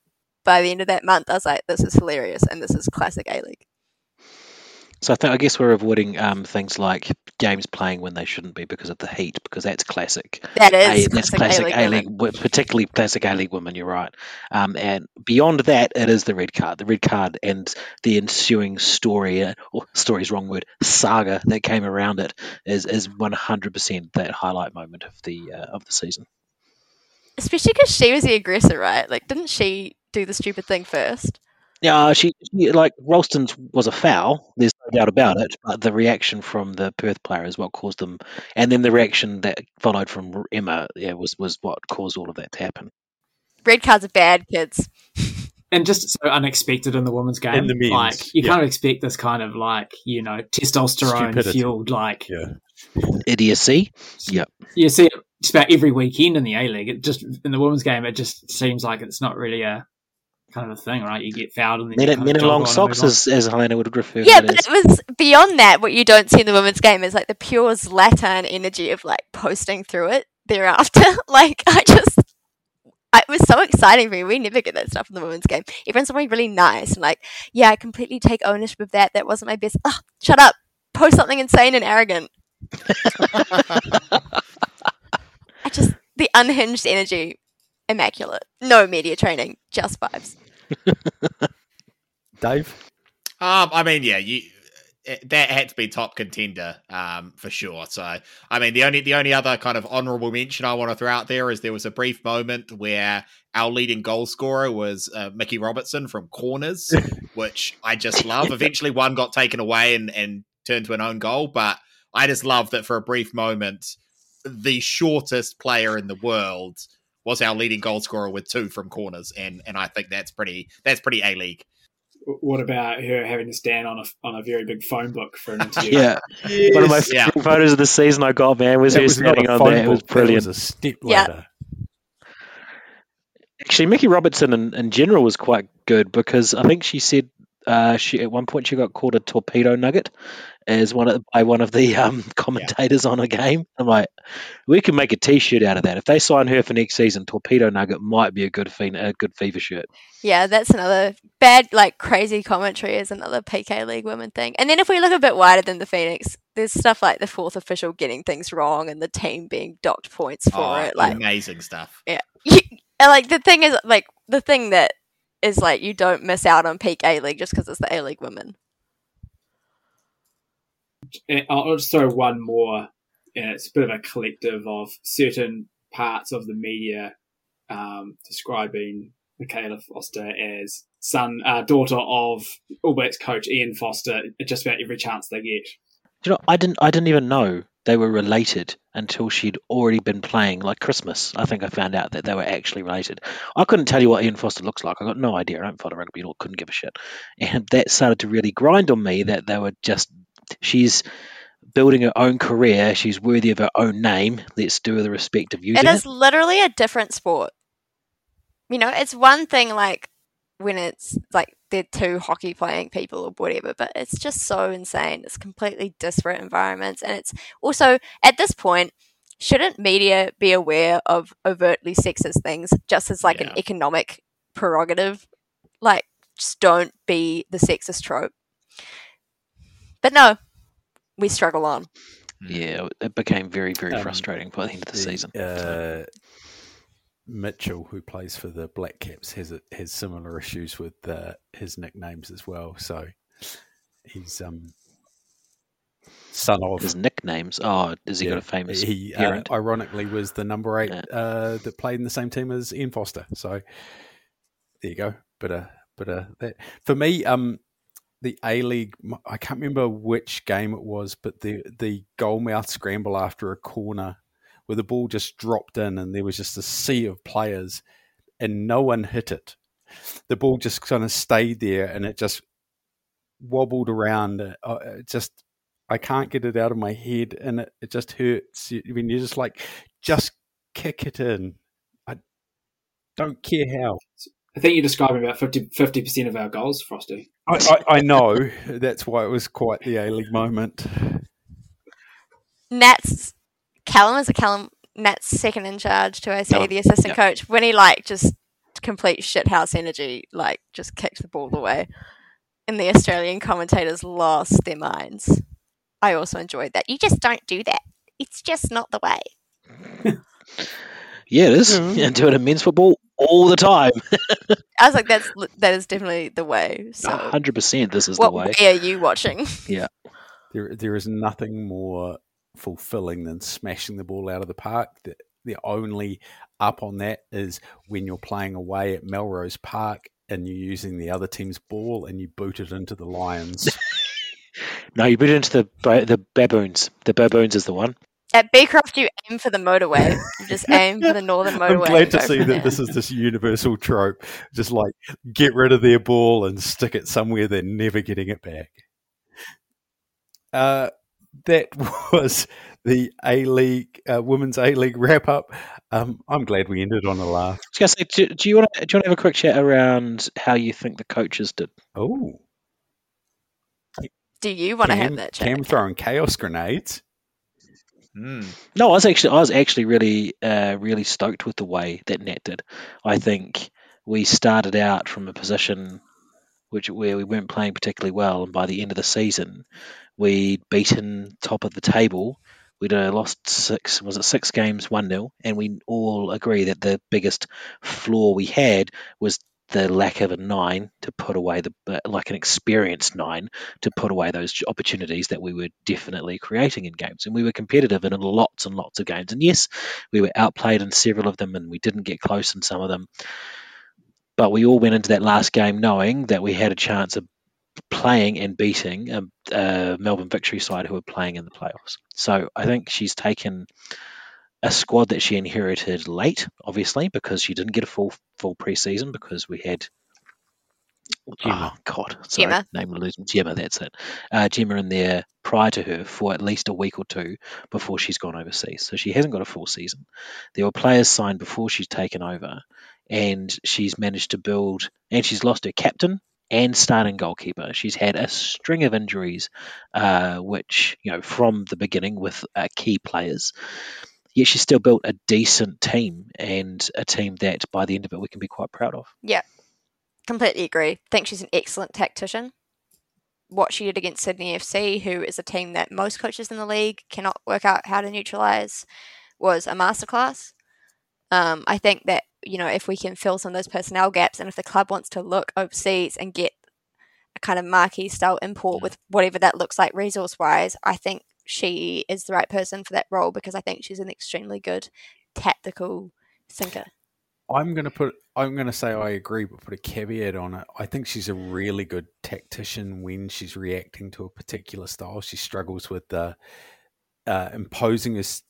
by the end of that month, I was like, this is hilarious, and this is classic A League. So I think I guess we're avoiding um, things like games playing when they shouldn't be because of the heat, because that's classic. That is. A, that's classic A League. Particularly classic A League women. You're right. Um, and beyond that, it is the red card. The red card and the ensuing story, uh, or story is wrong word, saga that came around it is is 100% that highlight moment of the uh, of the season. Especially because she was the aggressor, right? Like, didn't she do the stupid thing first? Yeah, uh, she, she like Rolston's was a foul. There's no doubt about it. But the reaction from the Perth player is what caused them, and then the reaction that followed from Emma, yeah, was was what caused all of that to happen. Red cards are bad, kids. and just so unexpected in the women's game. In the men's, like you yeah. can't expect this kind of like you know testosterone Stupidity. fueled like Yeah. Idiocy. Yep. you see it just about every weekend in the A League. It just in the women's game, it just seems like it's not really a kind of a thing, right? You get fouled and then Men, you men in long socks, as, as Helena would refer Yeah, to but it it was beyond that. What you don't see in the women's game is like the pure Zlatan energy of like posting through it thereafter. like I just, it was so exciting for me. We never get that stuff in the women's game. Everyone's something really nice and like, yeah, I completely take ownership of that. That wasn't my best. Oh, shut up. Post something insane and arrogant. I just the unhinged energy, immaculate. No media training, just vibes. Dave? Um, I mean, yeah, you it- that had to be top contender, um, for sure. So, I mean, the only the only other kind of honourable mention I want to throw out there is there was a brief moment where our leading goal scorer was uh, Mickey Robertson from corners, which I just love. Eventually, one got taken away and and turned to an own goal, but I just love that for a brief moment, the shortest player in the world was our leading goal scorer with two from corners, and and I think that's pretty that's pretty a league. What about her having to stand on a on a very big phone book for an interview? Yeah. One of my Yeah. photos of the season I got, man, was That her was not standing on phone there. It was book, that brilliant. was a step Yeah. ladder. Actually, Mickey Robertson in, in general was quite good because I think she said uh, she at one point she got called a torpedo nugget as one of by one of the um, commentators on a game. I'm like, we can make a T-shirt out of that. If they sign her for next season, torpedo nugget might be a good fe- a good fever shirt. Yeah, that's another bad, like crazy commentary is another PK League women thing. And then if we look a bit wider than the Phoenix, there's stuff like the fourth official getting things wrong and the team being docked points for Oh, it. Like, amazing stuff. yeah, and, like the thing is, like the thing that is like you don't miss out on peak A League just because it's the A League women. I'll I'll just throw one more, and it's a bit of a collective of certain parts of the media um, describing Michaela Foster as son, uh, daughter of All Blacks coach Ian Foster. Just about every chance they get. You know, I didn't I didn't even know they were related until she'd already been playing like Christmas. I think I found out that they were actually related. I couldn't tell you what Ian Foster looks like. I got no idea. I don't follow rugby at all. Couldn't give a shit. And that started to really grind on me that they were just she's building her own career. She's worthy of her own name. Let's do her the respect of using It it. is literally a different sport. You know, it's one thing like when it's like they're two hockey playing people or whatever, but it's just so insane. It's completely disparate environments. And it's also, at this point, shouldn't media be aware of overtly sexist things just as like Yeah. an economic prerogative? Like, just don't be the sexist trope. But no, we struggle on. Yeah, it became very very Um, frustrating by the end of the, season. Uh, Mitchell, who plays for the Black Caps, has has similar issues with uh, his nicknames as well. So he's um son of His nicknames. Oh, has he got a famous He uh, ironically was the number eight Yeah. uh, that played in the same team as Ian Foster. So there you go. But uh, but uh, that for me, um, the A League. I can't remember which game it was, but the the goalmouth scramble after a corner where the ball just dropped in and there was just a sea of players and no one hit it. The ball just kind of stayed there and it just wobbled around. Uh, it just I can't get it out of my head, and it, it just hurts You- when you're just like, just kick it in. I don't care how. I think you're describing about 50 percent of our goals, Frosty. I, I, I know that's why it was quite the A League moment. Nat's Callum is a Callum Nat's second in charge to I say the assistant Yeah. coach when he like just complete shithouse energy like just kicked the ball away and the Australian commentators lost their minds. I also enjoyed that. You just don't do that. It's just not the way. Yeah, it is. Mm-hmm. Yeah. And do it in men's football all the time. I was like, that's that is definitely the way. So, hundred percent. This is what the way. way are you watching? Yeah, There, there is nothing more fulfilling than smashing the ball out of the park. The, the only up on that is when you're playing away at Melrose Park and you're using the other team's ball and you boot it into the Lions. No, you boot it into the the baboons. The baboons is the one. At Beecroft, you aim for the motorway. You just aim for the northern motorway. I'm glad and to see that there. this is this universal trope. Just like get rid of their ball and stick it somewhere they're never getting it back. Uh, that was the A League uh, Women's A League wrap up. Um, I'm glad we ended on a laugh. I was gonna say, do, do you want to do you want to have a quick chat around how you think the coaches did? Oh, Do you want to have that chat? Cam throwing chaos grenades. Hmm. No, I was actually I was actually really uh, really stoked with the way that Nat did. I think we started out from a position which where we weren't playing particularly well, and by the end of the season, we'd beaten top of the table. We'd uh, lost six was it six games one 0 and we all agree that the biggest flaw we had was the lack of a nine to put away the uh, like an experienced nine to put away those opportunities that we were definitely creating in games. And we were competitive in lots and lots of games. And yes, we were outplayed in several of them and we didn't get close in some of them. But we all went into that last game knowing that we had a chance of playing and beating a, a Melbourne Victory side who were playing in the playoffs. So I think she's taken a squad that she inherited late, obviously, because she didn't get a full full preseason because we had Gemma. Oh God, sorry, Gemma. name losing Gemma. That's it. Uh, Gemma in there prior to her for at least a week or two before she's gone overseas, so she hasn't got a full season. There were players signed before she's taken over, and she's managed to build. And she's lost her captain and starting goalkeeper. She's had a string of injuries, uh, which you know from the beginning with uh, key players. Yet she still built a decent team and a team that by the end of it we can be quite proud of. Yeah, completely agree. Think she's an excellent tactician. What she did against Sydney FC, who is a team that most coaches in the league cannot work out how to neutralize, was a masterclass. Um, I think that you know if we can fill some of those personnel gaps, and if the club wants to look overseas and get a kind of marquee style import with whatever that looks like resource wise, I think she is the right person for that role because I think she's an extremely good tactical thinker. I'm going to put. I'm going to say I agree, but put a caveat on it. I think she's a really good tactician when she's reacting to a particular style. She struggles with the uh, imposing us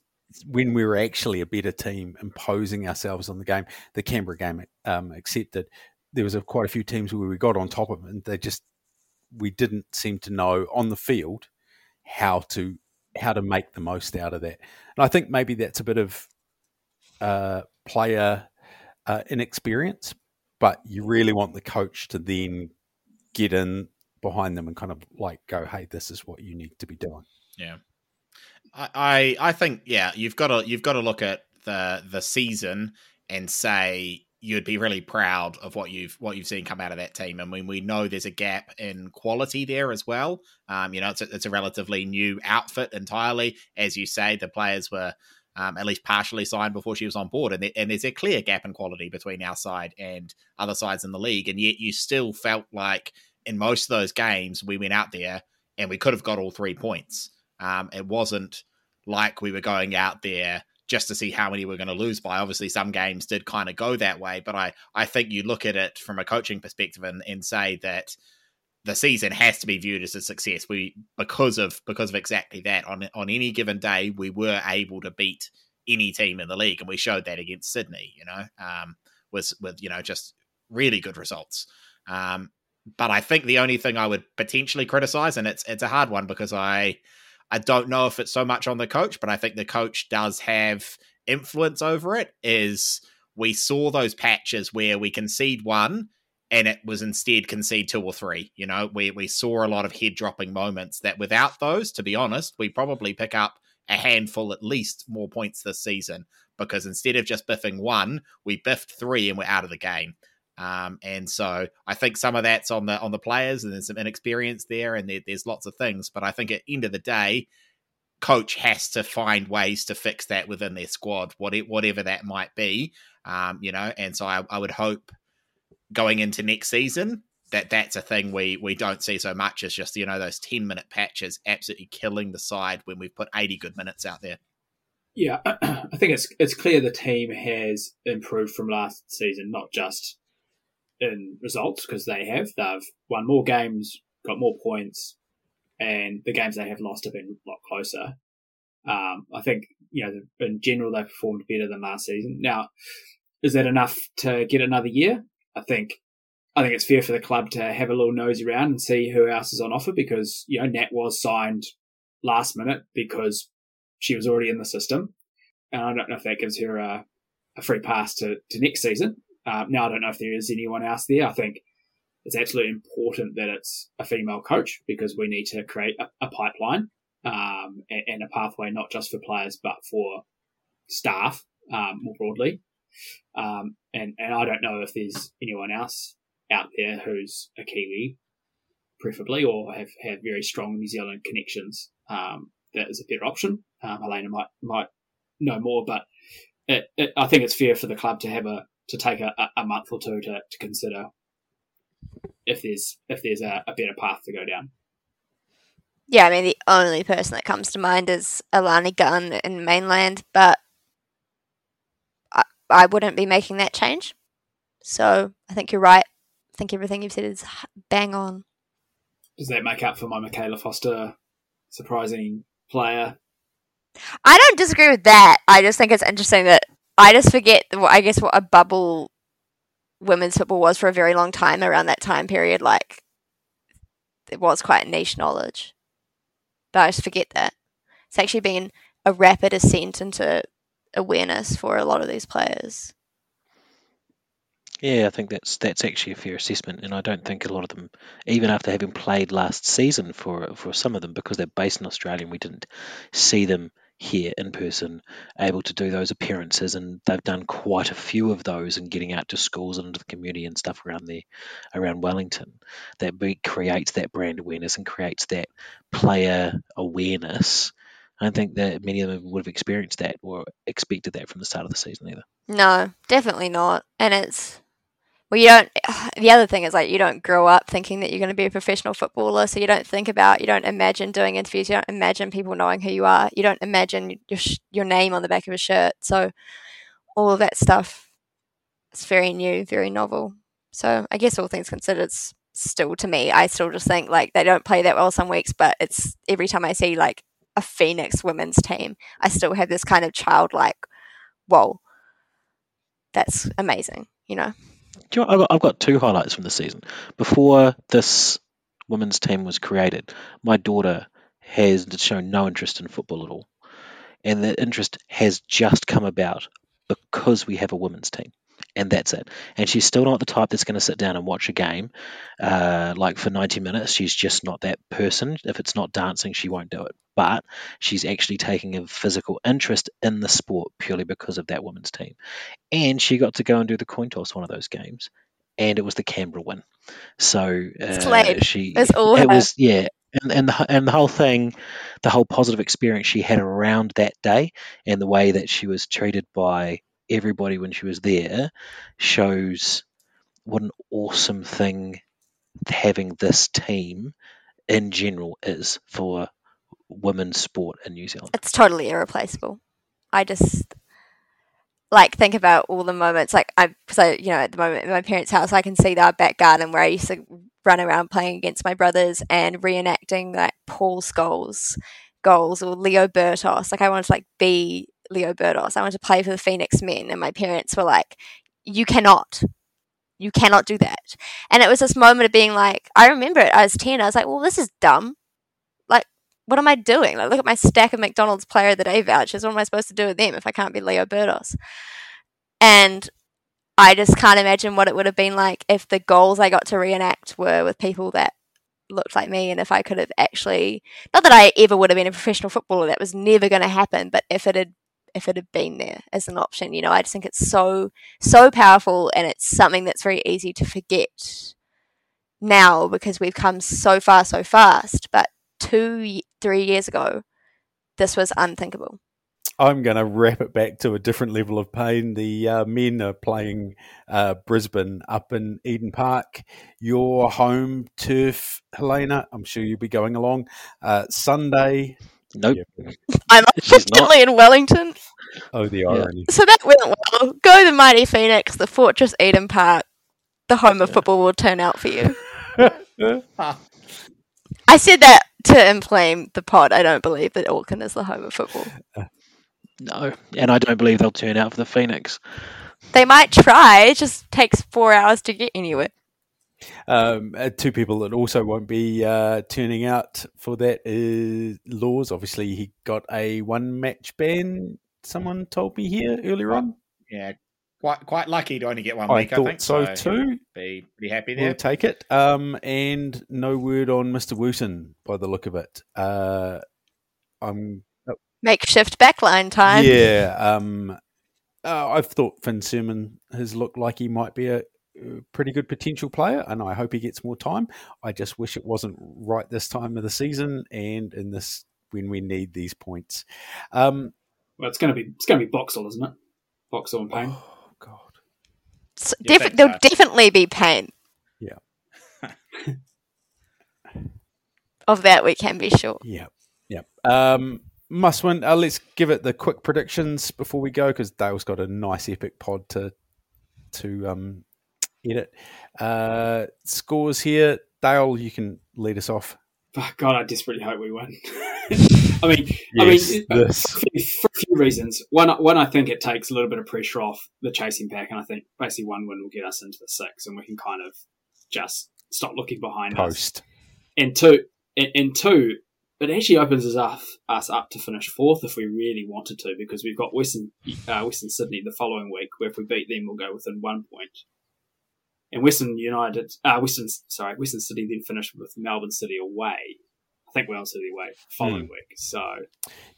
when we were actually a better team, imposing ourselves on the game. The Canberra game um, accepted. There was a, quite a few teams where we got on top of them, and they just we didn't seem to know on the field how to how to make the most out of that. And I think maybe that's a bit of uh, player uh, inexperience, but you really want the coach to then get in behind them and kind of like go, "Hey, this is what you need to be doing." Yeah, I, I think yeah, you've got to you've got to look at the the season and say you'd be really proud of what you've what you've seen come out of that team. I mean, we know there's a gap in quality there as well. Um, you know, it's a, it's a relatively new outfit entirely, as you say. The players were um, at least partially signed before she was on board, and, there, and there's a clear gap in quality between our side and other sides in the league. And yet, you still felt like in most of those games we went out there and we could have got all three points. Um, it wasn't like we were going out there just to see how many we're going to lose by. Obviously, some games did kind of go that way, but I, I think you look at it from a coaching perspective and, and say that the season has to be viewed as a success. We because of because of exactly that. On on any given day, we were able to beat any team in the league, and we showed that against Sydney. You know, um, with with you know just really good results. Um, but I think the only thing I would potentially criticize, and it's it's a hard one because I I don't know if it's so much on the coach, but I think the coach does have influence over it. Is we saw those patches where we concede one and it was instead concede two or three. You know, we we saw a lot of head dropping moments that without those, to be honest, we probably pick up a handful at least more points this season because instead of just biffing one, we biffed three and we're out of the game. Um, and so I think some of that's on the on the players, and there's some inexperience there, and there, there's lots of things. But I think at end of the day, coach has to find ways to fix that within their squad, whatever that might be. Um, you know, and so I, I would hope going into next season that that's a thing we we don't see so much as just you know those 10 minute patches absolutely killing the side when we've put 80 good minutes out there Yeah, I think it's it's clear the team has improved from last season, not just in results because they have. They've won more games, got more points, and the games they have lost have been a lot closer. Um, I think you know in general they performed better than last season. Now, is that enough to get another year? I think I think it's fair for the club to have a little nosy around and see who else is on offer because you know Nat was signed last minute because she was already in the system. And I don't know if that gives her a, a free pass to, to next season. Uh, now, I don't know if there is anyone else there. I think it's absolutely important that it's a female coach because we need to create a, a pipeline um, and, and, a pathway not just for players but for staff um, more broadly. Um, and and I don't know if there's anyone else out there who's a Kiwi, preferably, or have, have very strong New Zealand connections. Um, that is a better option. Um, Helena might might know more, but it, it, I think it's fair for the club to have a to take a, a month or two to, to consider if there's if there's a, a better path to go down. Yeah, I mean the only person that comes to mind is Alana Gunn in mainland, but I, I wouldn't be making that change. So I think you're right. I think everything you've said is bang on. Does that make up for my Michaela Foster surprising player? I don't disagree with that. I just think it's interesting that I just forget, I guess, what a bubble women's football was for a very long time around that time period. Like, it was quite niche knowledge. But I just forget that. It's actually been a rapid ascent into awareness for a lot of these players. Yeah, I think that's that's actually a fair assessment, and I don't think a lot of them, even after having played last season for for some of them, because they're based in Australia, and we didn't see them here in person, able to do those appearances, and they've done quite a few of those, and getting out to schools and into the community and stuff around there, around Wellington, that creates that brand awareness and creates that player awareness. I don't think that many of them would have experienced that or expected that from the start of the season either. No, definitely not. And it's well, you don't. The other thing is like you don't grow up thinking that you're going to be a professional footballer, so you don't think about, you don't imagine doing interviews, you don't imagine people knowing who you are, you don't imagine your sh- your name on the back of a shirt. So all of that stuff is very new, very novel. So I guess all things considered, it's still to me, I still just think like they don't play that well some weeks, but it's every time I see like a Phoenix women's team, I still have this kind of childlike, whoa, that's amazing, you know. You know, I've got two highlights from the season. Before this women's team was created, my daughter has shown no interest in football at all. And that interest has just come about because we have a women's team. And that's it. And she's still not the type that's going to sit down and watch a game uh, like for 90 minutes. She's just not that person. If it's not dancing, she won't do it. But she's actually taking a physical interest in the sport purely because of that women's team and she got to go and do the coin toss one of those games, and it was the Canberra win. So uh, she it's all it her. was yeah, and and the, and the whole thing, the whole positive experience she had around that day, and the way that she was treated by everybody when she was there, shows what an awesome thing having this team in general is for women's sport in New Zealand. It's totally irreplaceable. I just like think about all the moments like I so you know at the moment in my parents' house I can see our back garden where I used to run around playing against my brothers and reenacting like Paul Scholes goals or Leo Bertos. Like I wanted to like be Leo Bertos. I wanted to play for the Phoenix Men and my parents were like, You cannot. You cannot do that. And it was this moment of being like I remember it, I was ten, I was like, Well, this is dumb Like, what am I doing? Like, look at my stack of McDonald's Player of the Day vouchers. What am I supposed to do with them if I can't be Leo Bertos? And I just can't imagine what it would have been like if the goals I got to reenact were with people that looked like me and if I could have actually not that I ever would have been a professional footballer that was never going to happen but if it had if it had been there as an option you know I just think it's so so powerful and it's something that's very easy to forget now because we've come so far so fast but two, three years ago, this was unthinkable. I'm going to wrap it back to a different level of pain. The uh, men are playing uh, Brisbane up in Eden Park, your home turf, Helena. I'm sure you'll be going along uh, Sunday. Nope. Yeah. I'm unfortunately in Wellington. Oh, the irony. So that went well. Go the mighty Phoenix, the Fortress Eden Park. The home of football will turn out for you. I said that to inflame the pod. I don't believe that Auckland is the home of football. No, and I don't believe they'll turn out for the Phoenix. They might try. It just takes four hours to get anywhere. Um, uh, two people that also won't be uh, turning out for that is Laws. Obviously, he got a one match ban. Someone told me here earlier on. Yeah, quite quite lucky to only get one I week. I, thought think so he'll too. Be pretty happy We'll there. take it. Um, and no word on Mr. Wootton by the look of it. Uh, I'm Makeshift backline time. yeah. Um, uh, I've thought Finn Surman has looked like he might be a, a pretty good potential player, and I hope he gets more time. I just wish it wasn't right this time of the season and in this when we need these points. Um, Well, it's going to be it's going to be Boxall, isn't it? Boxall and Payne. oh God. S- You def- there'll so? definitely be pain. Yeah. of that, we can be sure. Yeah, yeah. Um, must win. Uh, let's give it the quick predictions before we go because Dale's got a nice epic pod to to um, edit. Uh, scores here. Dale, you can lead us off. Oh, God, I desperately hope we win. I mean, Yes, I mean, uh, this. for, a few- for a few reasons. One, one, I think it takes a little bit of pressure off the chasing pack, and I think basically one win will get us into the six, and we can kind of just stop looking behind us. Post. And two, and, and two, it actually opens us up, us up to finish fourth if we really wanted to, because we've got Western uh, Western Sydney the following week, where if we beat them, we'll go within one point. And Western United, uh, Western, sorry, Western City then finished with Melbourne City away. I think Melbourne City away following week. So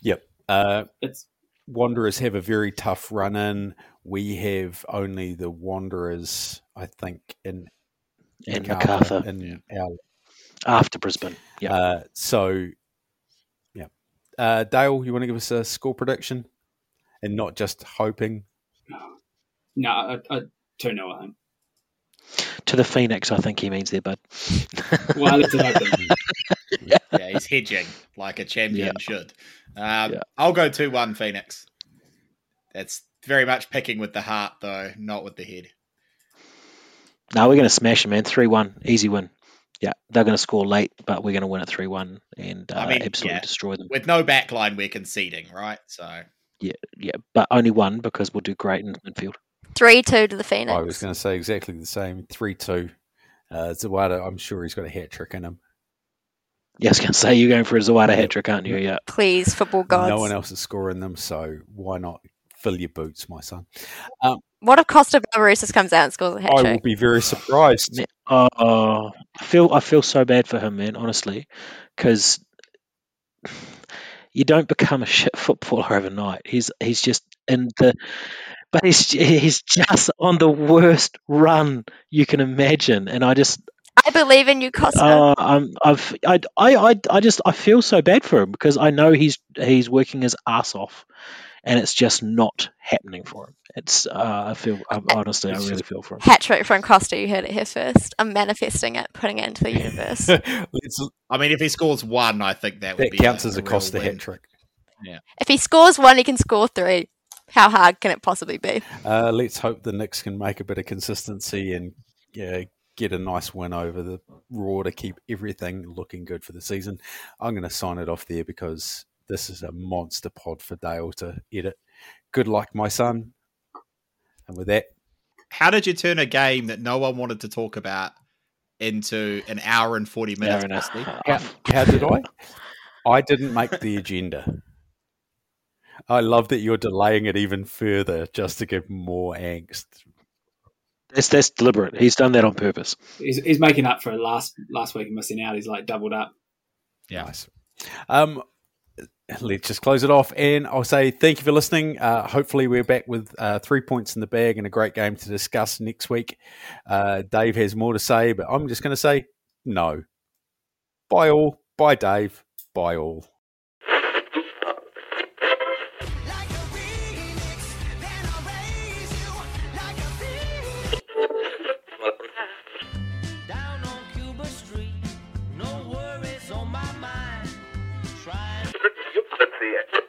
Yep. Uh, it's Wanderers have a very tough run in. We have only the Wanderers, I think, in And Macarthur MacArthur in our after Brisbane. Yeah. Uh, so, yeah. Uh, Dale, you want to give us a score prediction and not just hoping? no, I, I, two 0 I think. To the Phoenix, I think he means there, bud. Well, I left it open. yeah, he's hedging like a champion Yeah. should. Um, Yeah. I'll go 2 1 Phoenix. That's very much picking with the heart, though, not with the head. no, we're going to smash him, man. 3 1. Easy win. Yeah, they're going to score late, but we're going to win at 3 1 and uh, I mean, absolutely yeah. destroy them. With no backline, we're conceding, right? So, Yeah, yeah, but only one because we'll do great in midfield. 3 2 to the Phoenix. I was going to say exactly the same 3 2. Uh, Zawada, I'm sure he's got a hat trick in him. Yeah, I was going to say, you're going for a Zawada hat trick, aren't you? Yeah. Please, football gods. No one else is scoring them, so why not fill your boots, my son? What if Kosta Barbarouses comes out and scores a hat trick? I will be very surprised. Man, Oh, I feel I feel so bad for him, man. Honestly, because you don't become a shit footballer overnight. He's he's just in the, but he's he's just on the worst run you can imagine, and I just I believe in you, Kosta. uh, I'm I've I, I I I just I feel so bad for him because I know he's he's working his ass off, and it's just not happening for him. It's uh, I feel I, honestly I really feel for him. hat trick from Kosta. You heard it here first. I'm manifesting it, putting it into the universe. Let's, I mean, if he scores one, I think that would be counts as a real Kosta win. hat trick. if he scores one, he can score three. How hard can it possibly be? Uh, let's hope the Nix can make a bit of consistency and yeah, get a nice win over the Roar to keep everything looking good for the season. I'm going to sign it off there because this is a monster pod for Dale to edit. Good luck, my son. And with that, How did you turn a game that no one wanted to talk about into an hour and 40 minutes? Fair enough. Wesley? how, how did I? I didn't make the agenda. I love that you're delaying it even further just to give more angst. That's that's deliberate. He's done that on purpose. he's, he's making up for last last week missing out. He's like doubled up. Yeah. Nice. Um, let's just close it off, and I'll say thank you for listening. Uh, hopefully, we're back with uh, three points in the bag and a great game to discuss next week. Uh, Dave has more to say, but I'm just going to say no. Bye all. Bye, Dave. Bye all. See it.